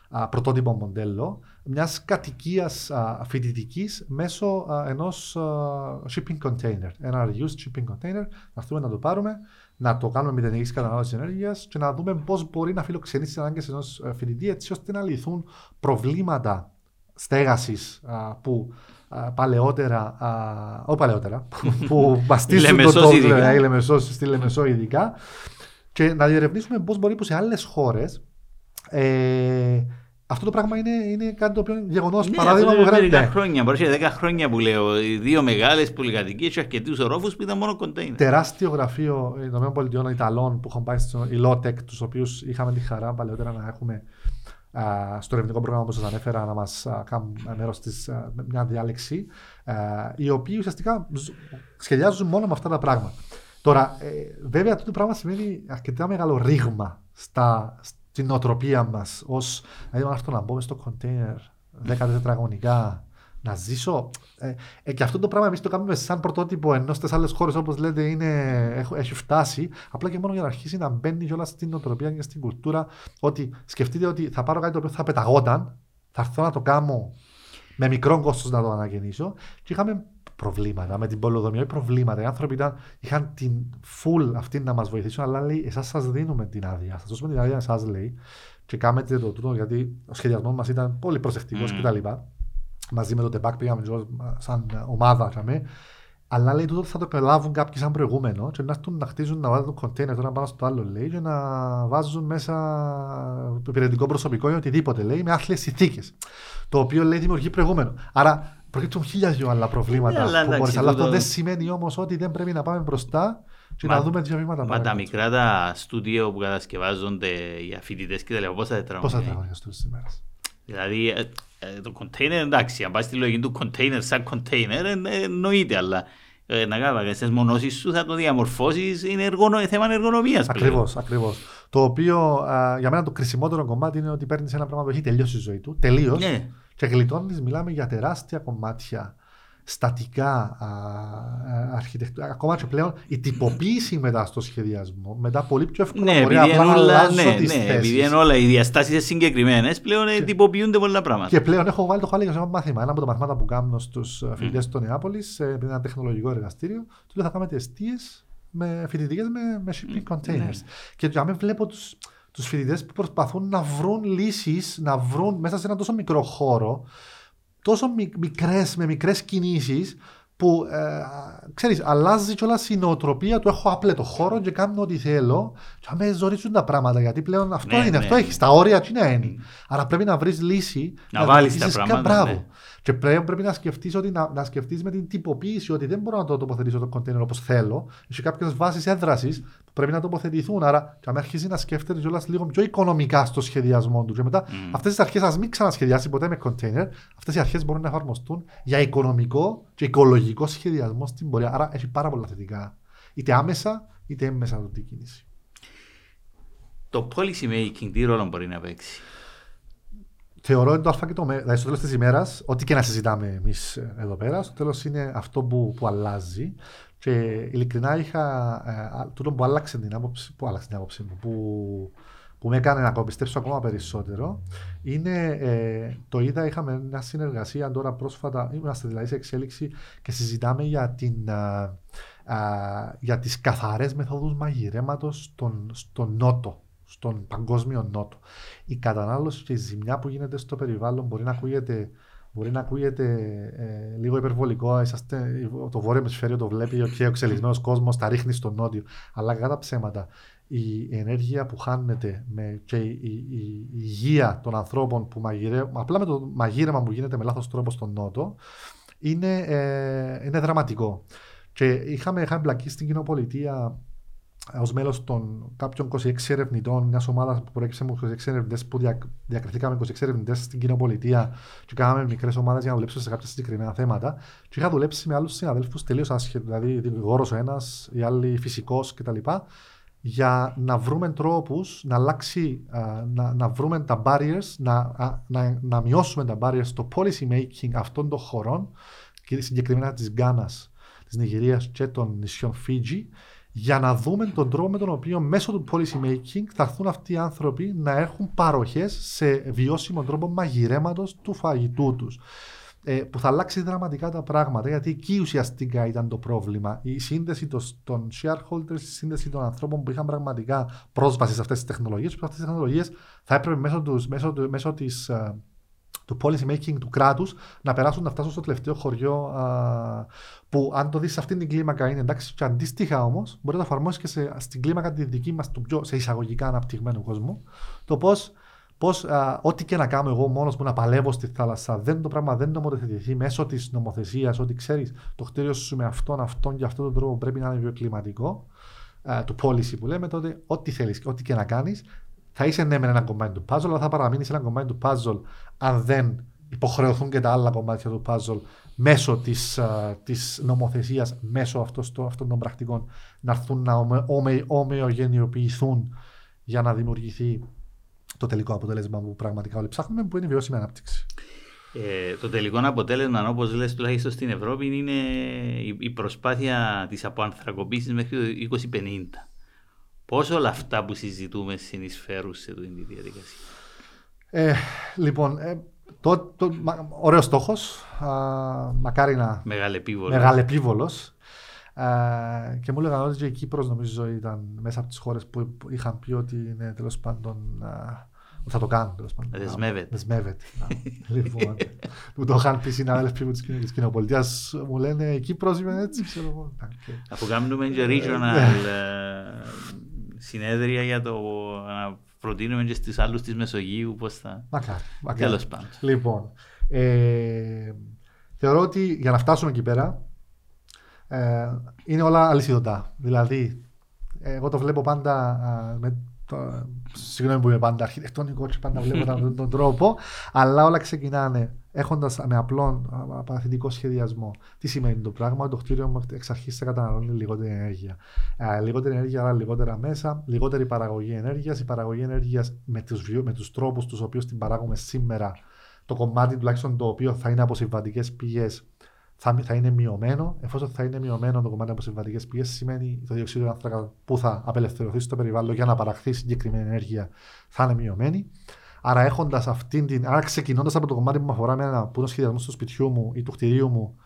α, πρωτότυπο μοντέλο μιας κατοικίας φοιτητικής μέσω ενός shipping container. Ένα reused shipping container. Να έρθουμε να το πάρουμε, να το κάνουμε μηδενική κατανάλωσης ενέργειας και να δούμε πώς μπορεί να φιλοξενήσει τις ανάγκες ενός φοιτητή έτσι ώστε να λυθούν προβλήματα στέγασης που παλαιότερα, όχι παλαιότερα, που μαστίζουν το τόπο, η Λεμεσό, στη Λεμεσό ειδικά και να διερευνήσουμε πώς μπορεί που σε άλλες χώρες Ε, αυτό το πράγμα είναι, είναι κάτι το οποίο γεγονός Ναι, παράδειγμα αυτό μου είναι μερικά γράφει. χρόνια, μπορεί να 10 χρόνια που λέω. Οι δύο μεγάλες πολυκατοικίες και αρκετούς ορόφους που ήταν μόνο κοντέινερ. Τεράστιο γραφείο των ΗΠΑ Ιταλών που έχουν πάει στο η Lotec, τους οποίους είχαμε τη χαρά παλαιότερα να έχουμε α, στο ερευνητικό πρόγραμμα που σας ανέφερα να μας κάνουν μέρος της μια διάλεξη, α, οι οποίοι ουσιαστικά ζ- σχεδιάζουν μόνο με αυτά τα πράγματα. Τώρα, ε, βέβαια, αυτό το πράγμα σημαίνει αρκετά μεγάλο ρήγμα στα, στην νοοτροπία μας. Ω, δηλαδή, να έρθω να μπω μες στο κοντέινερ 10 τετραγωνικά, να ζήσω. Ε, ε, και αυτό το πράγμα εμείς το κάνουμε σαν πρωτότυπο ενώ στις άλλες χώρες, όπως λέτε, είναι, έχω- έχει φτάσει. Απλά και μόνο για να αρχίσει να μπαίνει κιόλας στην νοοτροπία και στην κουλτούρα. Ότι σκεφτείτε ότι θα πάρω κάτι το οποίο θα πεταγόταν, θα έρθω να το κάνω με μικρό κόστος να το αναγεννήσω. Και είχαμε προβλήματα με την πολεοδομία, όχι προβλήματα. Οι άνθρωποι ήταν, είχαν την full αυτή να μας βοηθήσουν, αλλά λέει: Εσάς σας δίνουμε την άδεια. Σας δώσουμε την άδεια, εσάς λέει. Και κάνετε το τούτο, γιατί ο σχεδιασμός μας ήταν πολύ προσεκτικός Μμμ. κτλ. Μαζί με το ΤΕΠΑΚ πήγαμε και σαν ομάδα. Τσαμε. Αλλά λέει τούτο θα το προλάβουν κάποιοι σαν προηγούμενο και να έρθουν να χτίζουν να βάζουν το κοντέινερ τώρα πάνω στο άλλο λέει και να βάζουν μέσα υπηρετικό προσωπικό ή οτιδήποτε λέει με άθλιες συνθήκες. Το οποίο λέει δημιουργεί προηγούμενο. Άρα προκύπτουν χίλια δυο άλλα προβλήματα. Ναι, αλλά που μπορείς. εντάξει, αλλά αυτό τούτο- δεν σημαίνει όμως ότι δεν πρέπει να πάμε μπροστά και Μα- να δούμε δύο βήματα Μα τα παραπέρα. μικρά τα στούντιο που κατασκευάζονται για φοιτητές και τα λοιπά, πόσα Πόσα τετραγωνικά. τετραγωνικά στους σήμερα. Δηλαδή, ε, ε, το container εντάξει, αν πάει στη λογική του container σαν container, ε, ε, εννοείται, αλλά ε, να κάνεις τις μονώσεις σου θα το διαμορφώσεις, είναι εργονο, θέμα εργονομίας πλέον. Ακριβώς, ακριβώς. Το οποίο α, για μένα το κρισιμότερο κομμάτι είναι ότι παίρνεις ένα πράγμα που έχει τελειώσει η ζωή του. Τελείως. Ναι. Και γλιτώνεις, μιλάμε για τεράστια κομμάτια στατικά α, α, αρχιτεκτου- Ακόμα και πλέον η τυποποίηση μετά στο σχεδιασμό, μετά πολύ πιο εύκολα Ναι, μπορεί επειδή απλά είναι να όλα, αλλάζω ναι, τις ναι, επειδή θέσεις. είναι όλα οι διαστάσεις συγκεκριμένες, πλέον ε, τυποποιούνται πολλά πράγματα. Και πλέον έχω βάλει το χάλι για ένα μάθημα. Ένα από τα μαθήματα που κάνω στους φοιτητές του Νεάπολης, πριν ένα τεχνολογικό εργαστήριο, του λέω θα κάνετε αιστείε με φοιτητικές με, με shipping containers. ναι. Και για μένα βλέπω τους τους φοιτητές που προσπαθούν να βρουν λύσεις, να βρουν μέσα σε ένα τόσο μικρό χώρο, τόσο μικ, μικρές, με μικρές κινήσεις, που ε, ξέρεις, αλλάζει κιόλας η νοοτροπία του. Έχω άπλετο χώρο και κάνω ό,τι θέλω. Και με ζορίζουν τα πράγματα γιατί πλέον αυτό Ναι, είναι, ναι. αυτό έχεις. Τα όρια τι να είναι. Άρα πρέπει να βρεις λύση. Να βάλεις τα δημιουργήσεις κα- πράγματα, Μπράβο. ναι. Και πλέον πρέπει να σκεφτείς ότι να, να σκεφτείς με την τυποποίηση ότι δεν μπορώ να το τοποθετήσω το κοντέινερ όπως θέλω. Έχει κάποιες βάσεις έδρασης που πρέπει να τοποθετηθούν. Άρα, και αν αρχίσει να σκέφτεται κιόλας λίγο πιο οικονομικά στο σχεδιασμό του. Και μετά, Μμμ. αυτές τις αρχές, ας μην ξανασχεδιάσει ποτέ με κοντέινερ. Αυτές οι αρχές μπορούν να εφαρμοστούν για οικονομικό και οικολογικό σχεδιασμό στην πορεία. Άρα, έχει πάρα πολλά θετικά. Είτε άμεσα, είτε έμμεσα αυτή η κίνηση. Το policy making τι ρόλο μπορεί να παίξει; Θεωρώ ότι το Α και το Μ, δηλαδή στο τέλος της ημέρας, ό,τι και να συζητάμε εμείς εδώ πέρα, στο τέλος είναι αυτό που, που αλλάζει. Και ειλικρινά είχα. Ε, α- τούτο που άλλαξε την άποψη, που άλλαξε την άποψη μου, που, που με έκανε να πιστέψω ακόμα περισσότερο, είναι ε, το είδα, είχαμε μια συνεργασία τώρα πρόσφατα, είμαστε δηλαδή σε εξέλιξη και συζητάμε για, την, α, α, για τις καθαρές μεθόδους μαγειρέματος στον, στον νότο, στον παγκόσμιο νότο. Η κατανάλωση και η ζημιά που γίνεται στο περιβάλλον μπορεί να ακούγεται Μπορεί να ακούγεται ε, λίγο υπερβολικό. Είσαστε, το βόρειο ημισφαίριο το βλέπει και ο εξελιγμένο κόσμος τα ρίχνει στο νότιο. Αλλά κατά ψέματα, η ενέργεια που χάνεται με, και η, η, η, η υγεία των ανθρώπων που μαγειρεύουν, απλά με το μαγείρεμα που γίνεται με λάθος τρόπο στον νότο, είναι, ε, είναι δραματικό. Και είχαμε, είχαμε μπλακεί στην κοινοπολιτεία ως μέλος των κάποιων 26 ερευνητών, μιας ομάδας που προέκυψε από 26 ερευνητές που δια, διακριθήκαμε 26 ερευνητές στην κοινοπολιτεία και κάναμε μικρές ομάδες για να δουλέψουμε σε κάποια συγκεκριμένα θέματα. Και είχα δουλέψει με άλλους συναδέλφους τελείως άσχετου, δηλαδή δικηγόρος ο ένας, οι άλλοι φυσικός κτλ. Για να βρούμε τρόπους να αλλάξει, α, να, να βρούμε τα barriers, να, α, να, να μειώσουμε τα barriers στο policy making αυτών των χωρών, και συγκεκριμένα της Γκάνας, της Νιγηρίας και των νησιών Φίτζι, για να δούμε τον τρόπο με τον οποίο μέσω του policy making θα έρθουν αυτοί οι άνθρωποι να έχουν παροχές σε βιώσιμο τρόπο μαγειρέματος του φαγητού τους. Ε, που θα αλλάξει δραματικά τα πράγματα γιατί εκεί ουσιαστικά ήταν το πρόβλημα. Η σύνδεση των, των shareholders, η σύνδεση των ανθρώπων που είχαν πραγματικά πρόσβαση σε αυτές τις τεχνολογίες που αυτές τις τεχνολογίες θα έπρεπε μέσω, τους, μέσω, του- μέσω της, ε, του policy making του κράτους να περάσουν να φτάσουν στο τελευταίο χωριό α, που αν το δεις σε αυτήν την κλίμακα είναι εντάξει και αντίστοιχα όμως μπορεί να το εφαρμόσεις και σε, στην κλίμακα τη δική μας του πιο σε εισαγωγικά αναπτυγμένου κόσμου. Το πώς Πώς ό,τι και να κάνω εγώ μόνος μου να παλεύω στη θάλασσα, δεν το πράγμα δεν νομοθετηθεί μέσω της νομοθεσίας, ότι ξέρεις το κτίριο σου με αυτόν, αυτόν και αυτόν τον τρόπο πρέπει να είναι βιοκλιματικό, του policy που λέμε, τότε ό,τι θέλεις, ό,τι και να κάνεις, θα είσαι ναι με ένα κομμάτι του puzzle, αλλά θα παραμείνεις ένα κομμάτι του puzzle αν δεν υποχρεωθούν και τα άλλα κομμάτια του puzzle μέσω της, της νομοθεσίας, μέσω αυτός, αυτών των πρακτικών να έρθουν να ομοιογενειοποιηθούν για να δημιουργηθεί το τελικό αποτέλεσμα που πραγματικά όλοι ψάχνουμε, που είναι η βιώσιμη ανάπτυξη. Ε, το τελικό αποτέλεσμα, όπως λες τουλάχιστον στην Ευρώπη, είναι η προσπάθεια της αποανθρακοποίησης μέχρι το 2050. Πόσο όλα αυτά που συζητούμε συνεισφέρουν σε αυτή τη διαδικασία; Ε, λοιπόν, ε, το, το, ωραίος στόχος. Μακάρι να. Μεγαλεπίβολος. Ε, και μου έλεγαν ότι και η Κύπρος νομίζω ήταν μέσα από τις χώρες που είχαν πει ότι είναι τέλος πάντων θα το κάνουν τέλος πάντων. Δεσμεύεται. Δεσμεύεται. λοιπόν, μου το είχαν πει συνάδελφοι μου της κοινοπολιτείας, μου λένε η Κύπρος είμαι έτσι, ξέρω εγώ. Αφού κάνουμε και regional ε, συνέδρια για το να προτείνουμε και στις άλλους της Μεσογείου πώς θα... Μακάρι. Τέλος πάντων. Λοιπόν, ε, θεωρώ ότι για να φτάσουμε εκεί πέρα ε, είναι όλα αλυσιδωτά. Δηλαδή, εγώ το βλέπω πάντα με το, συγγνώμη που είμαι πάντα αρχιτεκτονικός και πάντα βλέπω τον, τον τρόπο, αλλά όλα ξεκινάνε έχοντας με απλό παθητικό σχεδιασμό. Τι σημαίνει το πράγμα, το κτίριο μου εξ αρχής θα καταναλώνει λιγότερη ενέργεια. Ε, λιγότερη ενέργεια, αλλά λιγότερα μέσα, λιγότερη παραγωγή ενέργειας. Η παραγωγή ενέργειας με τους με τους τρόπους τους οποίους την παράγουμε σήμερα, το κομμάτι τουλάχιστον το οποίο θα είναι από συμβατικέ πηγές, θα, θα είναι μειωμένο. Εφόσον θα είναι μειωμένο το κομμάτι από συμβατικέ πηγές, σημαίνει το διοξείδιο άνθρακα που θα απελευθερωθεί στο περιβάλλον για να παραχθεί συγκεκριμένη ενέργεια θα είναι μειωμένη. Άρα, έχοντας αυτήν την. Άρα, ξεκινώντας από το κομμάτι που με αφορά με ένα που είναι σχεδιασμός του σπιτιού μου ή του κτηρίου μου,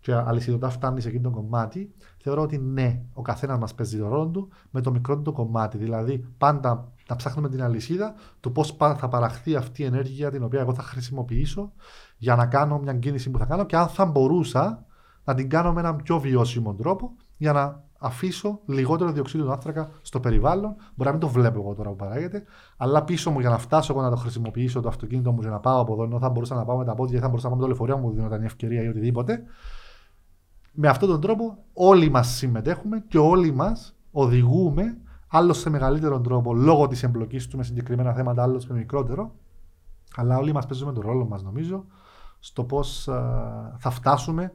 και αλυσιδωτά φτάνει σε εκείνο το κομμάτι, θεωρώ ότι ναι, ο καθένας μας παίζει το ρόλο του με το μικρό του κομμάτι. Δηλαδή, πάντα να ψάχνουμε την αλυσίδα του πώς θα παραχθεί αυτή η ενέργεια την οποία εγώ θα χρησιμοποιήσω για να κάνω μια κίνηση που θα κάνω και αν θα μπορούσα να την κάνω με έναν πιο βιώσιμο τρόπο για να αφήσω λιγότερο διοξείδιο του άνθρακα στο περιβάλλον. Μπορεί να μην το βλέπω εγώ τώρα που παράγεται, αλλά πίσω μου για να φτάσω εγώ να το χρησιμοποιήσω το αυτοκίνητο μου για να πάω από εδώ, ενώ θα μπορούσα να πάω με τα πόδια ή θα μπορούσα να πάω με το λεωφορείο μου, δίνονταν η ευκαιρία ή οτιδήποτε. Με αυτόν τον τρόπο όλοι μας συμμετέχουμε και όλοι μας οδηγούμε, άλλος σε μεγαλύτερο τρόπο λόγω της εμπλοκής του με συγκεκριμένα θέματα, άλλος με μικρότερο. Αλλά όλοι μας παίζουμε τον ρόλο μας, νομίζω, στο πώς θα φτάσουμε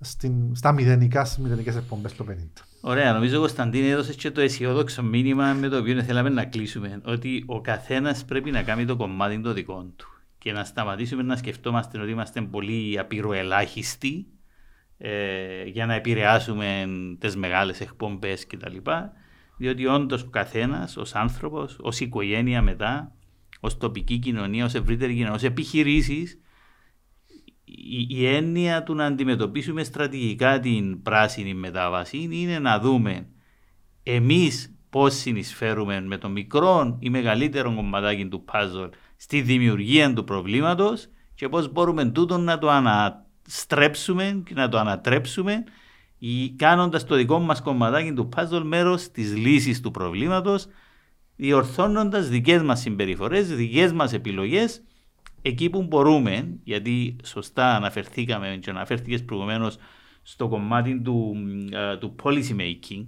στην, στα μηδενικά, στις μηδενικές εκπομπές το 50. Ωραία, νομίζω Κωνσταντίνη έδωσες και το αισιόδοξο μήνυμα με το οποίο θέλαμε να κλείσουμε. Ότι ο καθένας πρέπει να κάνει το κομμάτι το δικό του. Και να σταματήσουμε να σκεφτόμαστε ότι είμαστε πολύ απειροελάχιστοι ε, για να επηρεάσουμε τις μεγάλες εκπομπές κτλ. Διότι όντως ο καθένας, ως άνθρωπος, ως οικογένεια μετά, ως τοπική κοινωνία, ως ευρύτερη κοινωνία, ως επιχειρήσεις, η, η έννοια του να αντιμετωπίσουμε στρατηγικά την πράσινη μετάβαση είναι να δούμε εμείς πώς συνεισφέρουμε με το μικρό ή μεγαλύτερο κομματάκι του puzzle στη δημιουργία του προβλήματος και πώς μπορούμε τούτο να το αναστρέψουμε και να το ανατρέψουμε κάνοντας το δικό μας κομματάκι του puzzle μέρος της λύσης του προβλήματος διορθώνοντας δικές μας συμπεριφορές, δικές μας επιλογές εκεί που μπορούμε, γιατί σωστά αναφερθήκαμε και αναφέρθηκες προηγουμένως στο κομμάτι του, uh, του policy making,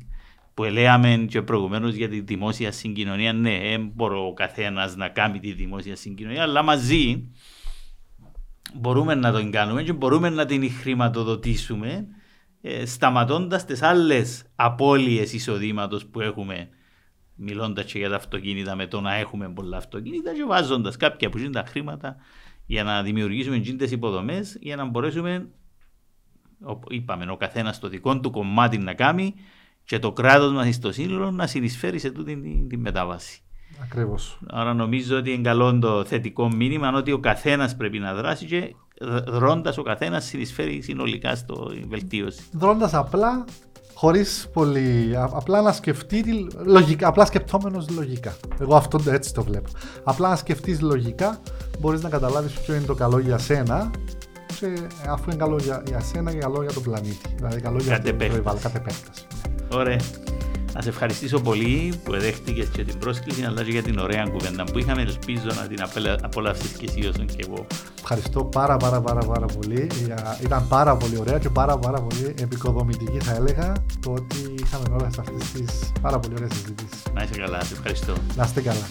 που λέμε και προηγουμένως για τη δημόσια συγκοινωνία, ναι, μπορεί ο καθένας να κάνει τη δημόσια συγκοινωνία, αλλά μαζί μπορούμε να τον κάνουμε και μπορούμε να την χρηματοδοτήσουμε ε, σταματώντας τις άλλες απώλειες εισοδήματος που έχουμε μιλώντας και για τα αυτοκίνητα με το να έχουμε πολλά αυτοκίνητα και βάζοντας κάποια που είναι τα χρήματα για να δημιουργήσουμε τζίντες υποδομές για να μπορέσουμε, είπαμε, ο καθένας το δικό του κομμάτι να κάνει και το κράτος μας στο σύνολο να συνεισφέρει σε τούτη την, την μετάβαση. Ακριβώς. Άρα νομίζω ότι είναι καλό το θετικό μήνυμα ότι ο καθένας πρέπει να δράσει και δρώντα ο καθένας συνεισφέρει συνολικά στο βελτίωση. Δρώντα απλά χωρίς πολύ. Απλά να σκεφτεί. Λογικά, απλά σκεπτόμενος λογικά. Εγώ αυτό έτσι το βλέπω. Απλά να σκεφτείς λογικά, μπορείς να καταλάβεις ποιο είναι το καλό για σένα. Και αφού είναι καλό για, για σένα, καλό για τον πλανήτη. Δηλαδή, καλό για το περιβάλλον, κατ' επέκταση. Ωραία. Να σε ευχαριστήσω πολύ που δέχτηκες και την πρόσκληση αλλά και για την ωραία κουβέντα που είχαμε. Ελπίζω να την απολαύσεις και εσύ όσο και εγώ. Ευχαριστώ πάρα πάρα πάρα πάρα πολύ. Ήταν πάρα πολύ ωραία και πάρα πάρα πολύ επικοδομητική θα έλεγα το ότι είχαμε όλα σε αυτές τις πάρα πολύ ωραίες συζητήσεις. Να είσαι καλά, σε ευχαριστώ. Να είστε καλά.